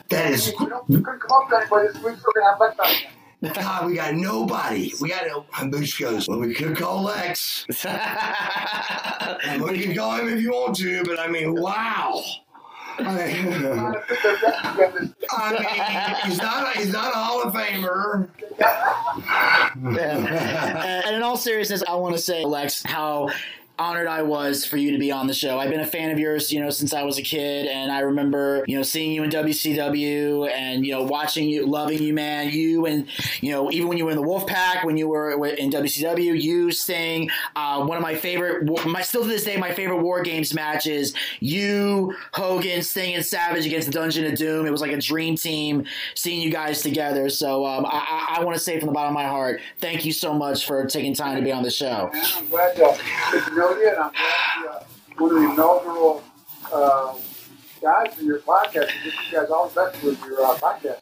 That is. We we mm-hmm. couldn't come up with anybody this week, so we're gonna have Lex. God, we got nobody. We got no. And goes, well, we could call Lex. And we can call him if you want to, but I mean, wow. I mean, Trying to put their best together. I mean, he's not a, he's not a Hall of Famer. and, and in all seriousness, I want to say, Lex, how honored I was for you to be on the show. I've been a fan of yours, you know, since I was a kid, and I remember, you know, seeing you in WCW and you know watching you, loving you, man. You and you know, even when you were in the Wolfpac, when you were in WCW, you Sting. Uh, one of my favorite, my still to this day, my favorite War Games matches. You, Hogan, Sting, and Savage against the Dungeon of Doom. It was like a dream team seeing you guys together. So um, I, I, want to say from the bottom of my heart, thank you so much for taking time to be on the show. I'm glad you, and I'm glad you're uh, one of the inaugural uh, guys in your podcast. You guys all the best with your uh, podcast.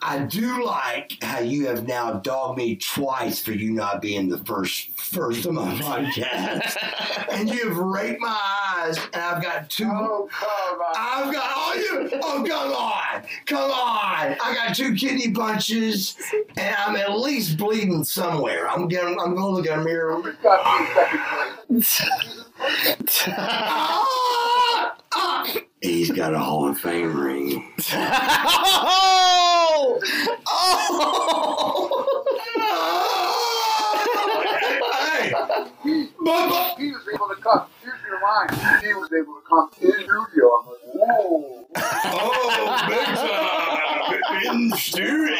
I do like how you have now dogged me twice for you not being the first first of my podcast, and you have raped my eyes, and I've got two. Oh, come on. I've got all you. Oh, come on, come on! I got two kidney punches, and I'm at least bleeding somewhere. I'm getting. I'm going to look in a mirror. He's got a Hall of Fame ring. oh! hey, but, He was able to come. Here's your line. He was able to come in studio. I'm like, whoa. oh, big time in the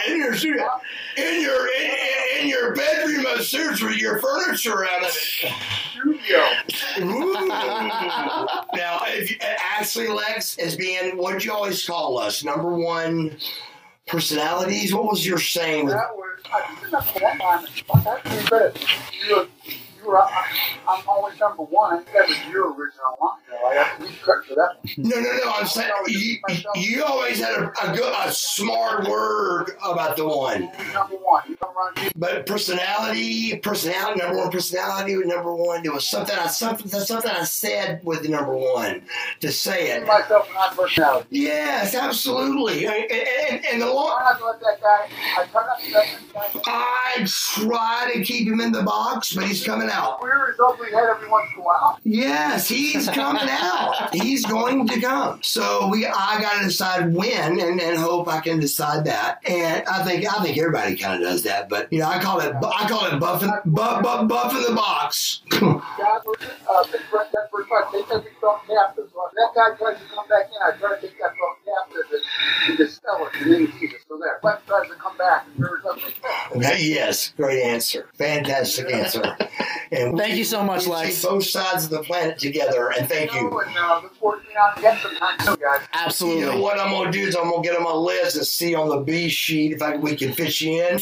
in your studio, in your in, in your bedroom upstairs with your furniture out of it. Studio. Now, if you, Ashley Lex as being what you always call us, number one personalities. What was your saying? That was, I did not that line. Fuck, I can't bet. You, you were, I, I'm always number one. That was your original line. though. I have to be credit for that one. No, no, no. I'm saying you, you always had a, a good, a smart word about the one. Number one. You come around here. But personality, personality, number one personality with number one. There was something I something something I said with the number one to say it. myself and not personality. Yes, absolutely. And, and, and the long, not let that guy? I try not to let that guy. I try to keep him in the box, but he's coming out. Rear his ugly head every once in a while. Yes, he's coming out. He's going to come. So we, I got to decide when, and, and hope I can decide that. And I think, I think everybody kind of does that. But you know, I call it, I call it buffing, buff, buff, buff in the box. Uh, that first time, they said we felt captive. So if that guy tries to come back in, I try to take that felt captive and, and dispel it, and then he sees it. So there, Brett tries to come back, and rear his ugly head. yes, great answer, fantastic answer. And Thank you so much, we Lex. both sides of the planet together, and thank you. And uh, look forward to being on again sometime too, guys. Absolutely. You know what I'm gonna do is I'm gonna get on my list and see on the B sheet if I, we can fit you in,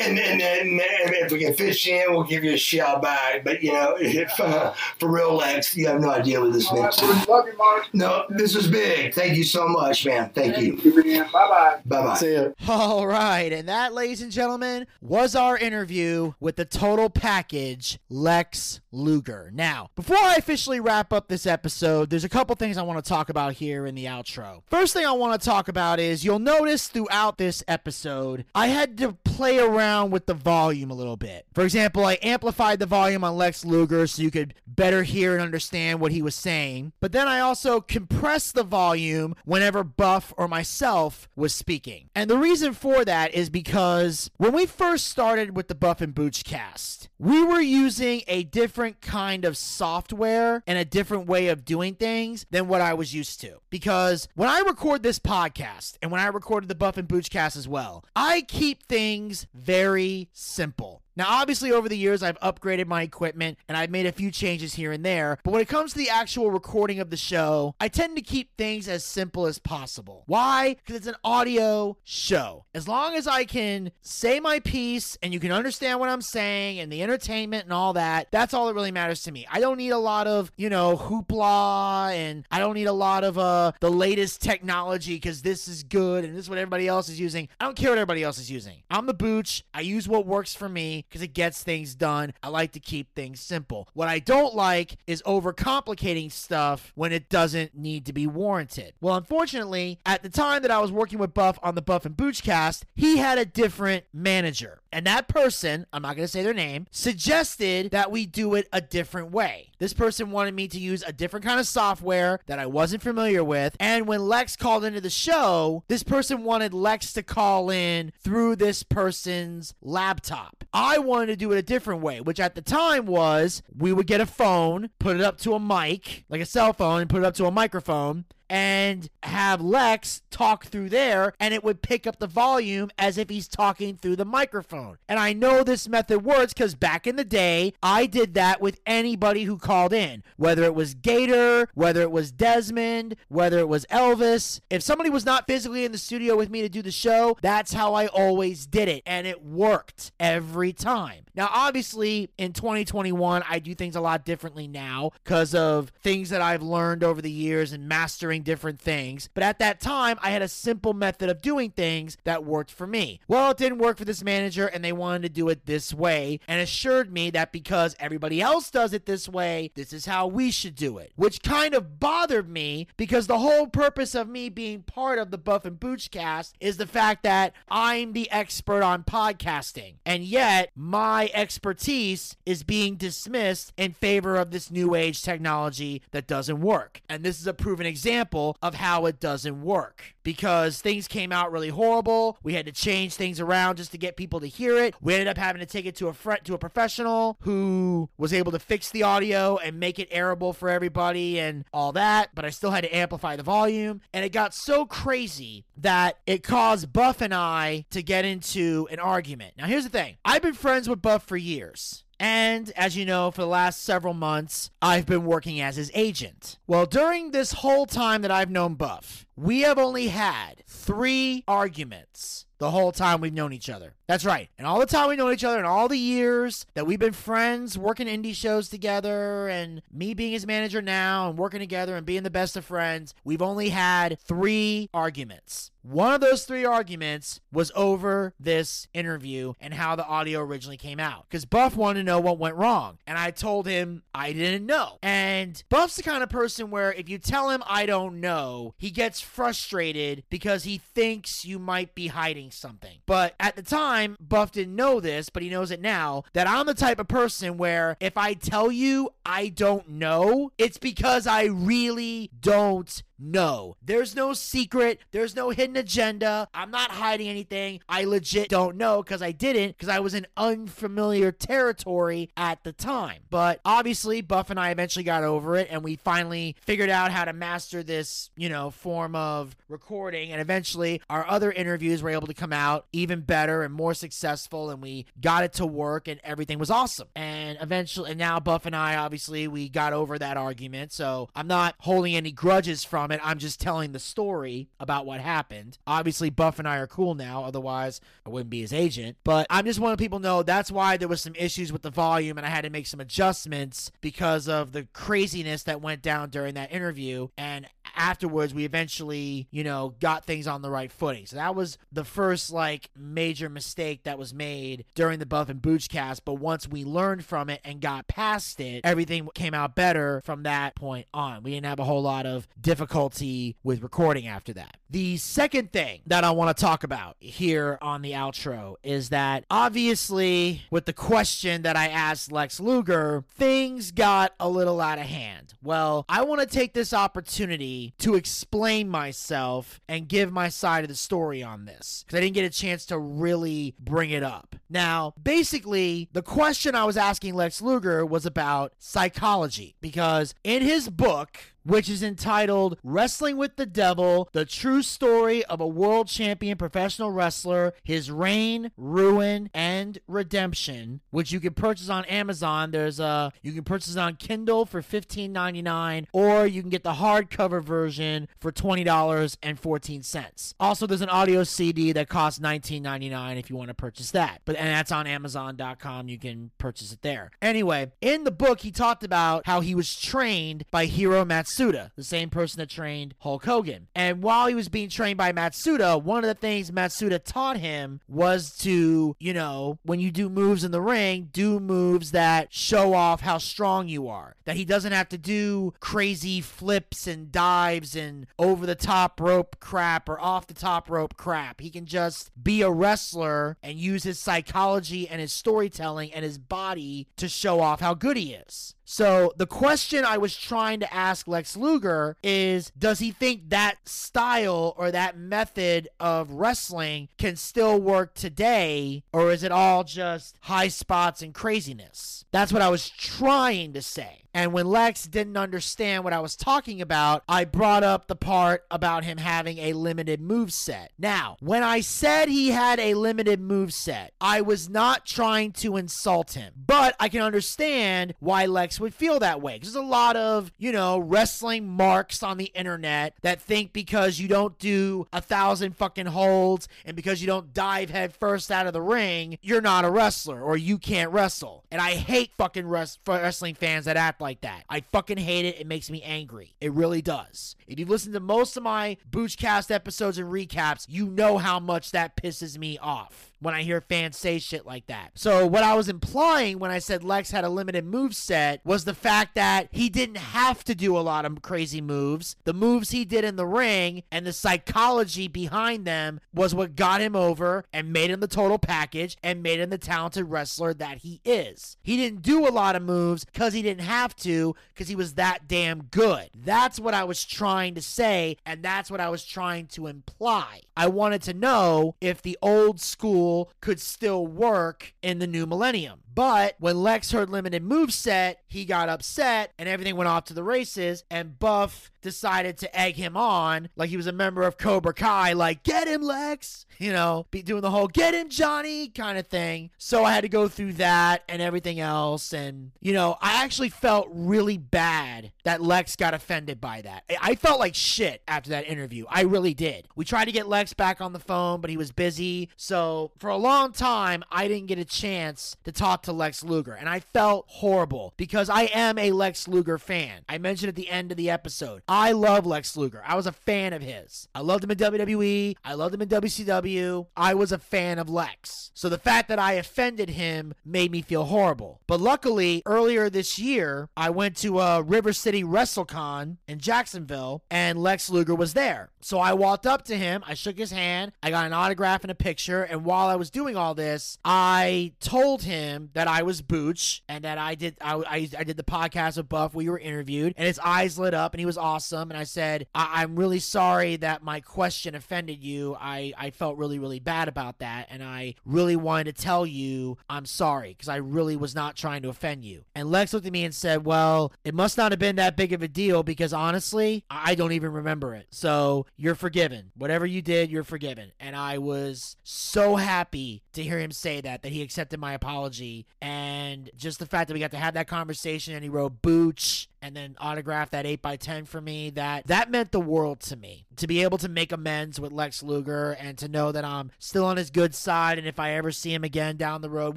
and then and, and if we can fit you in, we'll give you a shout back. But you know, if uh, for real, Lex, you have no idea what this means. buddy. love you, Mark. No, this is big. Thank you so much, man. Thank you. Bye bye. Bye bye. See ya. All right, and that, ladies and gentlemen, was our interview with the total package, Lex Luger. Now, before I officially wrap up this episode, there's a couple things I want to talk about here in the outro. First thing I want to talk about is you'll notice throughout this episode, I had to play around with the volume a little bit. For example, I amplified the volume on Lex Luger so you could better hear and understand what he was saying, but then I also compressed the volume whenever Buff or myself was speaking. And the reason for that is because when we first started with the Buff and Boochcast, we were using a different kind of software and a different way of doing things than what I was used to. Because when I record this podcast and when I recorded the Buff and Boochcast as well, I keep things very simple. Now, obviously, over the years, I've upgraded my equipment and I've made a few changes here and there. But when it comes to the actual recording of the show, I tend to keep things as simple as possible. Why? Because it's an audio show. As long as I can say my piece and you can understand what I'm saying and the entertainment and all that, that's all that really matters to me. I don't need a lot of, you know, hoopla and I don't need a lot of uh the latest technology because this is good and this is what everybody else is using. I don't care what everybody else is using. I'm the booch. I use what works for me because it gets things done. I like to keep things simple. What I don't like is overcomplicating stuff when it doesn't need to be warranted. Well, unfortunately, at the time that I was working with Buff on the Buff and Boochcast, he had a different manager. And that person, I'm not going to say their name, suggested that we do it a different way. This person wanted me to use a different kind of software that I wasn't familiar with. And when Lex called into the show, this person wanted Lex to call in through this person's laptop. I wanted to do it a different way, which at the time was we would get a phone, put it up to a mic, like a cell phone, and put it up to a microphone and have Lex talk through there and it would pick up the volume as if he's talking through the microphone. And I know this method works because back in the day, I did that with anybody who called in, whether it was Gator, whether it was Desmond, whether it was Elvis. If somebody was not physically in the studio with me to do the show, that's how I always did it. And it worked every time. Now, obviously, in 2021, I do things a lot differently now because of things that I've learned over the years and mastering different things. But at that time, I had a simple method of doing things that worked for me. Well, it didn't work for this manager, and they wanted to do it this way and assured me that because everybody else does it this way, this is how we should do it. Which kind of bothered me because the whole purpose of me being part of the Buff and Boochcast is the fact that I'm the expert on podcasting. And yet, my expertise is being dismissed in favor of this new age technology that doesn't work. And this is a proven example of how it doesn't work because things came out really horrible. We had to change things around just to get people to hear it. We ended up having to take it to a friend, to a professional who was able to fix the audio and make it airable for everybody and all that, but I still had to amplify the volume. And it got so crazy that it caused Buff and I to get into an argument. Now, here's the thing I've been friends with Buff for years. And as you know, for the last several months, I've been working as his agent. Well, during this whole time that I've known Buff, we have only had three arguments the whole time we've known each other. That's right. And all the time we've known each other and all the years that we've been friends, working indie shows together, and me being his manager now and working together and being the best of friends, we've only had three arguments. One of those three arguments was over this interview and how the audio originally came out. Because Buff wanted to know what went wrong. And I told him I didn't know. And Buff's the kind of person where if you tell him I don't know, he gets frustrated because he thinks you might be hiding something. But at the time, Buff didn't know this, but he knows it now that I'm the type of person where if I tell you I don't know, it's because I really don't no, there's no secret. There's no hidden agenda. I'm not hiding anything. I legit don't know because I didn't because I was in unfamiliar territory at the time. But obviously, Buff and I eventually got over it and we finally figured out how to master this, you know, form of recording. And eventually, our other interviews were able to come out even better and more successful. And we got it to work and everything was awesome. And eventually, and now Buff and I, obviously, we got over that argument. So I'm not holding any grudges from it. I'm just telling the story about what happened. Obviously, Buff and I are cool now. Otherwise, I wouldn't be his agent. But I'm just wanting people to know that's why there was some issues with the volume and I had to make some adjustments because of the craziness that went down during that interview. And afterwards, we eventually, you know, got things on the right footing. So that was the first like major mistake that was made during the Buff and Boochcast. But once we learned from it and got past it, everything came out better from that point on. We didn't have a whole lot of difficulty with recording after that. The second thing that I want to talk about here on the outro is that obviously, with the question that I asked Lex Luger, things got a little out of hand. Well, I want to take this opportunity to explain myself and give my side of the story on this because I didn't get a chance to really bring it up. Now, basically, the question I was asking Lex Luger was about psychology because in his book, which is entitled Wrestling with the Devil The True Story of a World Champion Professional Wrestler, His Reign, Ruin, and Redemption, which you can purchase on Amazon. There's a you can purchase on Kindle for $15.99, or you can get the hardcover version for $20.14. Also, there's an audio CD that costs $19.99 if you want to purchase that. But and that's on Amazon.com. You can purchase it there. Anyway, in the book, he talked about how he was trained by Hiro Matsuda, the same person that trained Hulk Hogan. And while he was being trained by Matsuda, one of the things Matsuda taught him was to, you know, when you do moves in the ring, do moves that show off how strong you are. That he doesn't have to do crazy flips and dives and over the top rope crap or off the top rope crap. He can just be a wrestler and use his psychology and his storytelling and his body to show off how good he is. So the question I was trying to ask Lex Luger is does he think that style or that method of wrestling can still work today or is it all just high spots and craziness? That's what I was trying to say. And when Lex didn't understand what I was talking about, I brought up the part about him having a limited move set. Now, when I said he had a limited move set, I was not trying to insult him, but I can understand why Lex would feel that way. There's a lot of, you know, wrestling marks on the internet that think because you don't do a thousand fucking holds and because you don't dive head first out of the ring, you're not a wrestler or you can't wrestle. And I hate fucking res- wrestling fans that act like that. I fucking hate it. It makes me angry. It really does. If you've listened to most of my Boochcast episodes and recaps, you know how much that pisses me off when I hear fans say shit like that. So what I was implying when I said Lex had a limited move set was the fact that he didn't have to do a lot of crazy moves. The moves he did in the ring and the psychology behind them was what got him over and made him the total package and made him the talented wrestler that he is. He didn't do a lot of moves because he didn't have to because he was that damn good. That's what I was trying to say and that's what I was trying to imply. I wanted to know if the old school could still work in the new millennium. But when Lex heard limited move set, he got upset and everything went off to the races. And Buff decided to egg him on like he was a member of Cobra Kai, like, get him, Lex, you know, be doing the whole get him, Johnny kind of thing. So I had to go through that and everything else. And, you know, I actually felt really bad that Lex got offended by that. I felt like shit after that interview. I really did. We tried to get Lex back on the phone, but he was busy. So for a long time, I didn't get a chance to talk to Lex Luger. And I felt horrible because I am a Lex Luger fan. I mentioned at the end of the episode, I love Lex Luger. I was a fan of his. I loved him in WWE. I loved him in WCW. I was a fan of Lex. So the fact that I offended him made me feel horrible. But luckily, earlier this year, I went to a River City WrestleCon in Jacksonville and Lex Luger was there. So I walked up to him, I shook his hand, I got an autograph and a picture, and while I was doing all this, I told him that I was Booch and that I did I, I, I did the podcast with Buff We were interviewed, and his eyes lit up and he was awesome. And I said, I- am really sorry that my question offended you. I, I felt really, really bad about that, and I really wanted to tell you I'm sorry because I really was not trying to offend you. And Lex looked at me and said, Well, it must not have been that big of a deal because honestly, I don't even remember it. So you're forgiven. Whatever you did, you're forgiven. And I was so happy to hear him say that, that he accepted my apology. And just the fact that we got to have that conversation and he wrote Booch and then autograph that 8x10 for me that that meant the world to me. To be able to make amends with lex luger and to know that i'm still on his good side and if i ever see him again down the road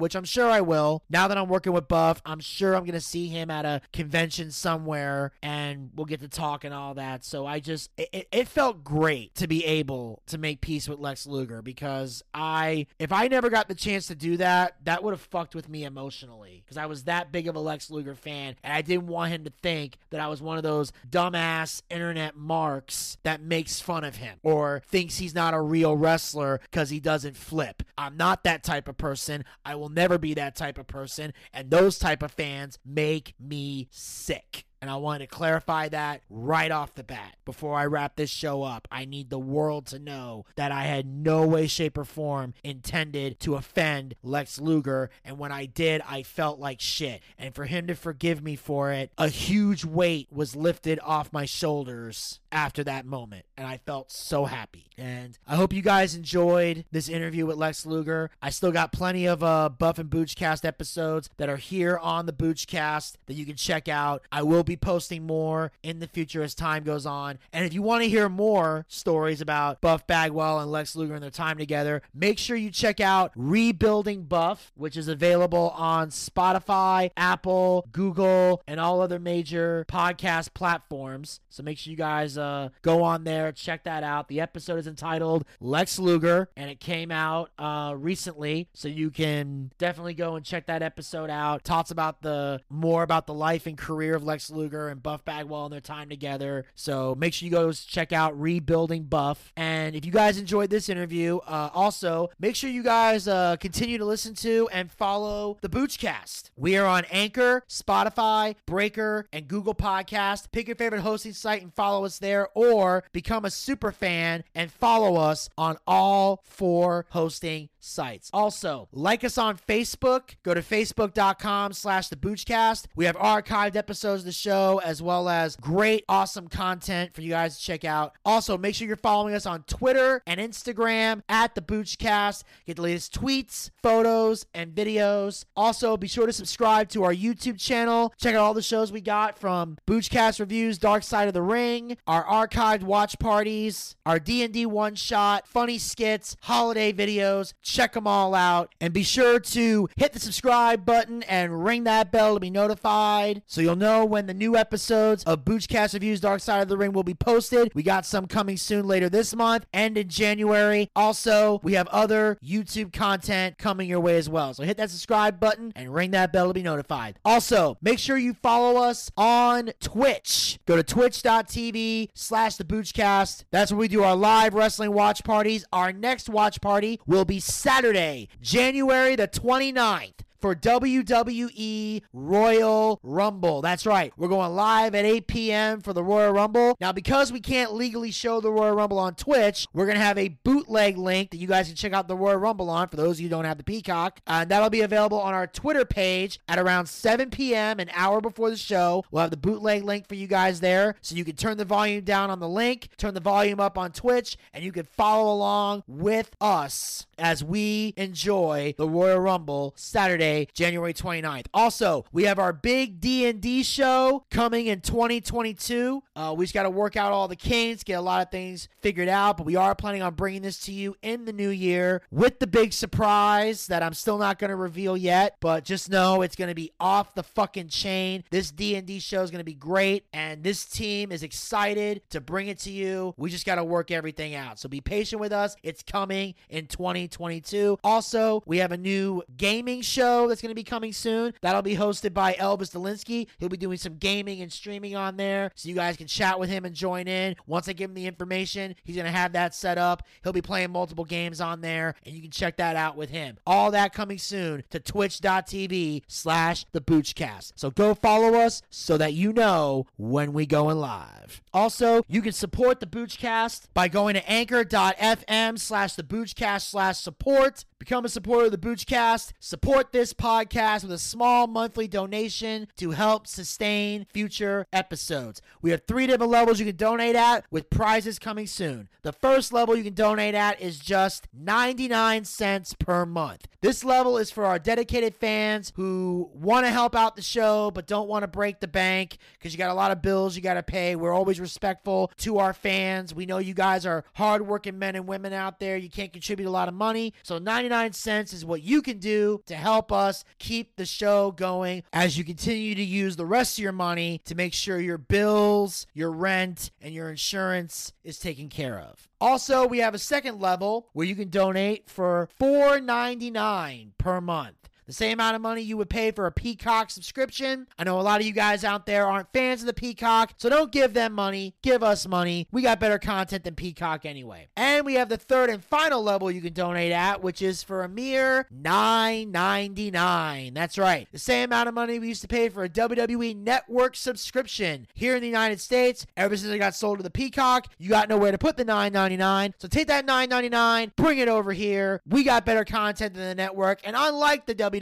which i'm sure i will now that i'm working with buff i'm sure i'm to see him at a convention somewhere and we'll get to talk and all that. So i just it, it felt great to be able to make peace with lex luger because i if i never got the chance to do that that would have fucked with me emotionally because i was that big of a lex luger fan and i didn't want him to think think that I was one of those dumbass internet marks that makes fun of him or thinks he's not a real wrestler because he doesn't flip. I'm not that type of person. I will never be that type of person. And those type of fans make me sick. And I want to clarify that right off the bat. Before I wrap this show up, I need the world to know that I had no way, shape, or form intended to offend Lex Luger. And when I did, I felt like shit. And for him to forgive me for it, a huge weight was lifted off my shoulders after that moment. And I felt so happy. And I hope you guys enjoyed this interview with Lex Luger. I still got plenty of uh, Buff and Boochcast episodes that are here on the Boochcast that you can check out. I will be be posting more in the future as time goes on. And if you want to hear more stories about Buff Bagwell and Lex Luger and their time together, make sure you check out Rebuilding Buff, which is available on Spotify, Apple, Google, and all other major podcast platforms. So make sure you guys uh, go on there, check that out. The episode is entitled Lex Luger, and it came out uh, recently, so you can definitely go and check that episode out. Talks about the more about the life and career of Lex Luger Luger and Buff Bagwell and their time together. So make sure you go check out Rebuilding Buff. And if you guys enjoyed this interview, uh, also make sure you guys uh, continue to listen to and follow the Boochcast. We are on Anchor, Spotify, Breaker, and Google Podcast. Pick your favorite hosting site and follow us there, or become a super fan and follow us on all four hosting sites. Also, like us on Facebook. Go to facebook.com slash the Boochcast. We have archived episodes of the show as well as great, awesome content for you guys to check out. Also, make sure you're following us on Twitter and Instagram at the Boochcast. Get the latest tweets, photos, and videos. Also, be sure to subscribe to our YouTube channel. Check out all the shows we got from Boochcast reviews, Dark Side of the Ring, our archived watch parties, our D&D one shot, funny skits, holiday videos. Check them all out and be sure to hit the subscribe button and ring that bell to be notified so you'll know when the new episodes of Boochcast reviews Dark Side of the Ring will be posted. We got some coming soon later this month and in January. Also, we have other YouTube content coming your way as well. So hit that subscribe button and ring that bell to be notified. Also, make sure you follow us on Twitch. Go to twitch.tv slash the Boochcast. That's where we do our live wrestling watch parties. Our next watch party will be Saturday, January the 29th for WWE Royal Rumble. That's right. We're going live at 8 p.m. for the Royal Rumble. Now, because we can't legally show the Royal Rumble on Twitch, we're going to have a bootleg link that you guys can check out the Royal Rumble on for those of you who don't have the Peacock. Uh, and that'll be available on our Twitter page at around 7 p.m., an hour before the show. We'll have the bootleg link for you guys there so you can turn the volume down on the link, turn the volume up on Twitch, and you can follow along with us as we enjoy the Royal Rumble Saturday, January 29th. Also, we have our big D&D show coming in 2022. Uh, we just got to work out all the kinks, get a lot of things figured out, but we are planning on bringing this to you in the new year with the big surprise that I'm still not going to reveal yet, but just know it's going to be off the fucking chain. This D&D show is going to be great, and this team is excited to bring it to you. We just got to work everything out. So be patient with us. It's coming in 2022. Also, we have a new gaming show that's going to be coming soon. That'll be hosted by Elvis Delinsky. He'll be doing some gaming and streaming on there, so you guys can chat with him and join in. Once I give him the information, he's going to have that set up. He'll be playing multiple games on there, and you can check that out with him. All that coming soon to twitch.tv slash the Boochcast. So go follow us so that you know when we going live. Also, you can support the Boochcast by going to anchor.fm slash the Boochcast slash support. Become a supporter of the Boochcast. Support this podcast with a small monthly donation to help sustain future episodes. We have three different levels you can donate at with prizes coming soon. The first level you can donate at is just 99 cents per month. This level is for our dedicated fans who want to help out the show but don't want to break the bank because you got a lot of bills you got to pay. We're always respectful to our fans. We know you guys are hardworking men and women out there. You can't contribute a lot of money. So 99 cents is what you can do to help us keep the show going as you continue to use the rest of your money to make sure your bills, your rent, and your insurance is taken care of. Also, we have a second level where you can donate for $4.99 per month. The same amount of money you would pay for a Peacock subscription. I know a lot of you guys out there aren't fans of the Peacock, so don't give them money. Give us money. We got better content than Peacock anyway. And we have the third and final level you can donate at, which is for a mere $9.99. That's right. The same amount of money we used to pay for a WWE network subscription here in the United States. Ever since it got sold to the Peacock, you got nowhere to put the $9.99. So take that $9.99, bring it over here. We got better content than the network. And unlike the WWE,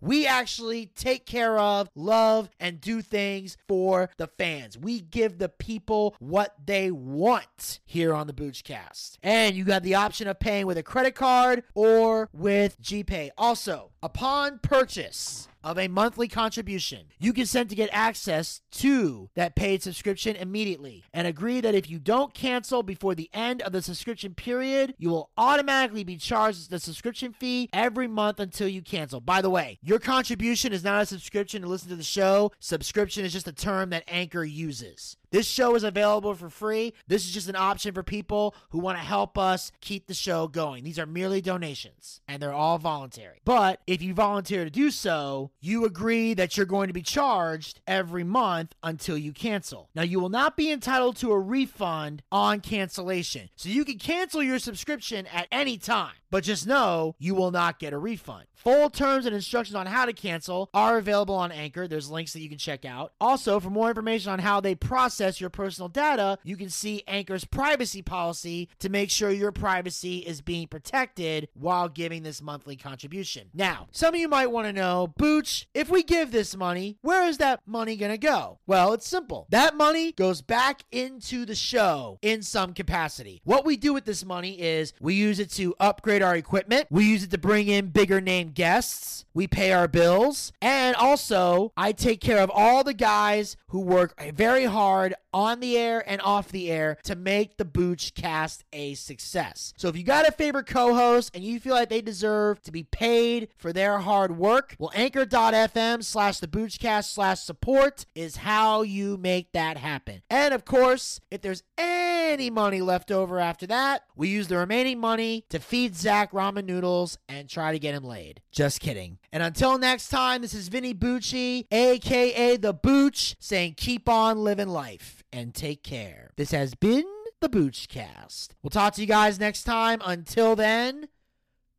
we actually take care of, love, and do things for the fans. We give the people what they want here on the Boochcast. And you got the option of paying with a credit card or with GPay. Also, upon purchase, of a monthly contribution. You consent to get access to that paid subscription immediately and agree that if you don't cancel before the end of the subscription period, you will automatically be charged the subscription fee every month until you cancel. By the way, your contribution is not a subscription to listen to the show. Subscription is just a term that Anchor uses. This show is available for free. This is just an option for people who want to help us keep the show going. These are merely donations and they're all voluntary. But if you volunteer to do so, you agree that you're going to be charged every month until you cancel. Now, you will not be entitled to a refund on cancellation. So you can cancel your subscription at any time, but just know you will not get a refund. Full terms and instructions on how to cancel are available on Anchor. There's links that you can check out. Also, for more information on how they process access your personal data, you can see Anchor's privacy policy to make sure your privacy is being protected while giving this monthly contribution. Now, some of you might want to know, Booch, if we give this money, where is that money going to go? Well, it's simple. That money goes back into the show in some capacity. What we do with this money is we use it to upgrade our equipment, we use it to bring in bigger name guests, we pay our bills, and also I take care of all the guys who work very hard on the air and off the air to make the Boochcast a success. So if you got a favorite co-host and you feel like they deserve to be paid for their hard work, well, anchor.fm slash the Boochcast slash support is how you make that happen. And of course, if there's any money left over after that, we use the remaining money to feed Zach ramen noodles and try to get him laid. Just kidding. And until next time, this is Vinny Bucci, aka The Booch, saying keep on living life and take care. This has been the Boochcast. We'll talk to you guys next time. Until then,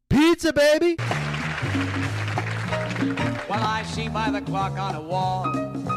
pizza, baby. Well, I see by the clock on the wall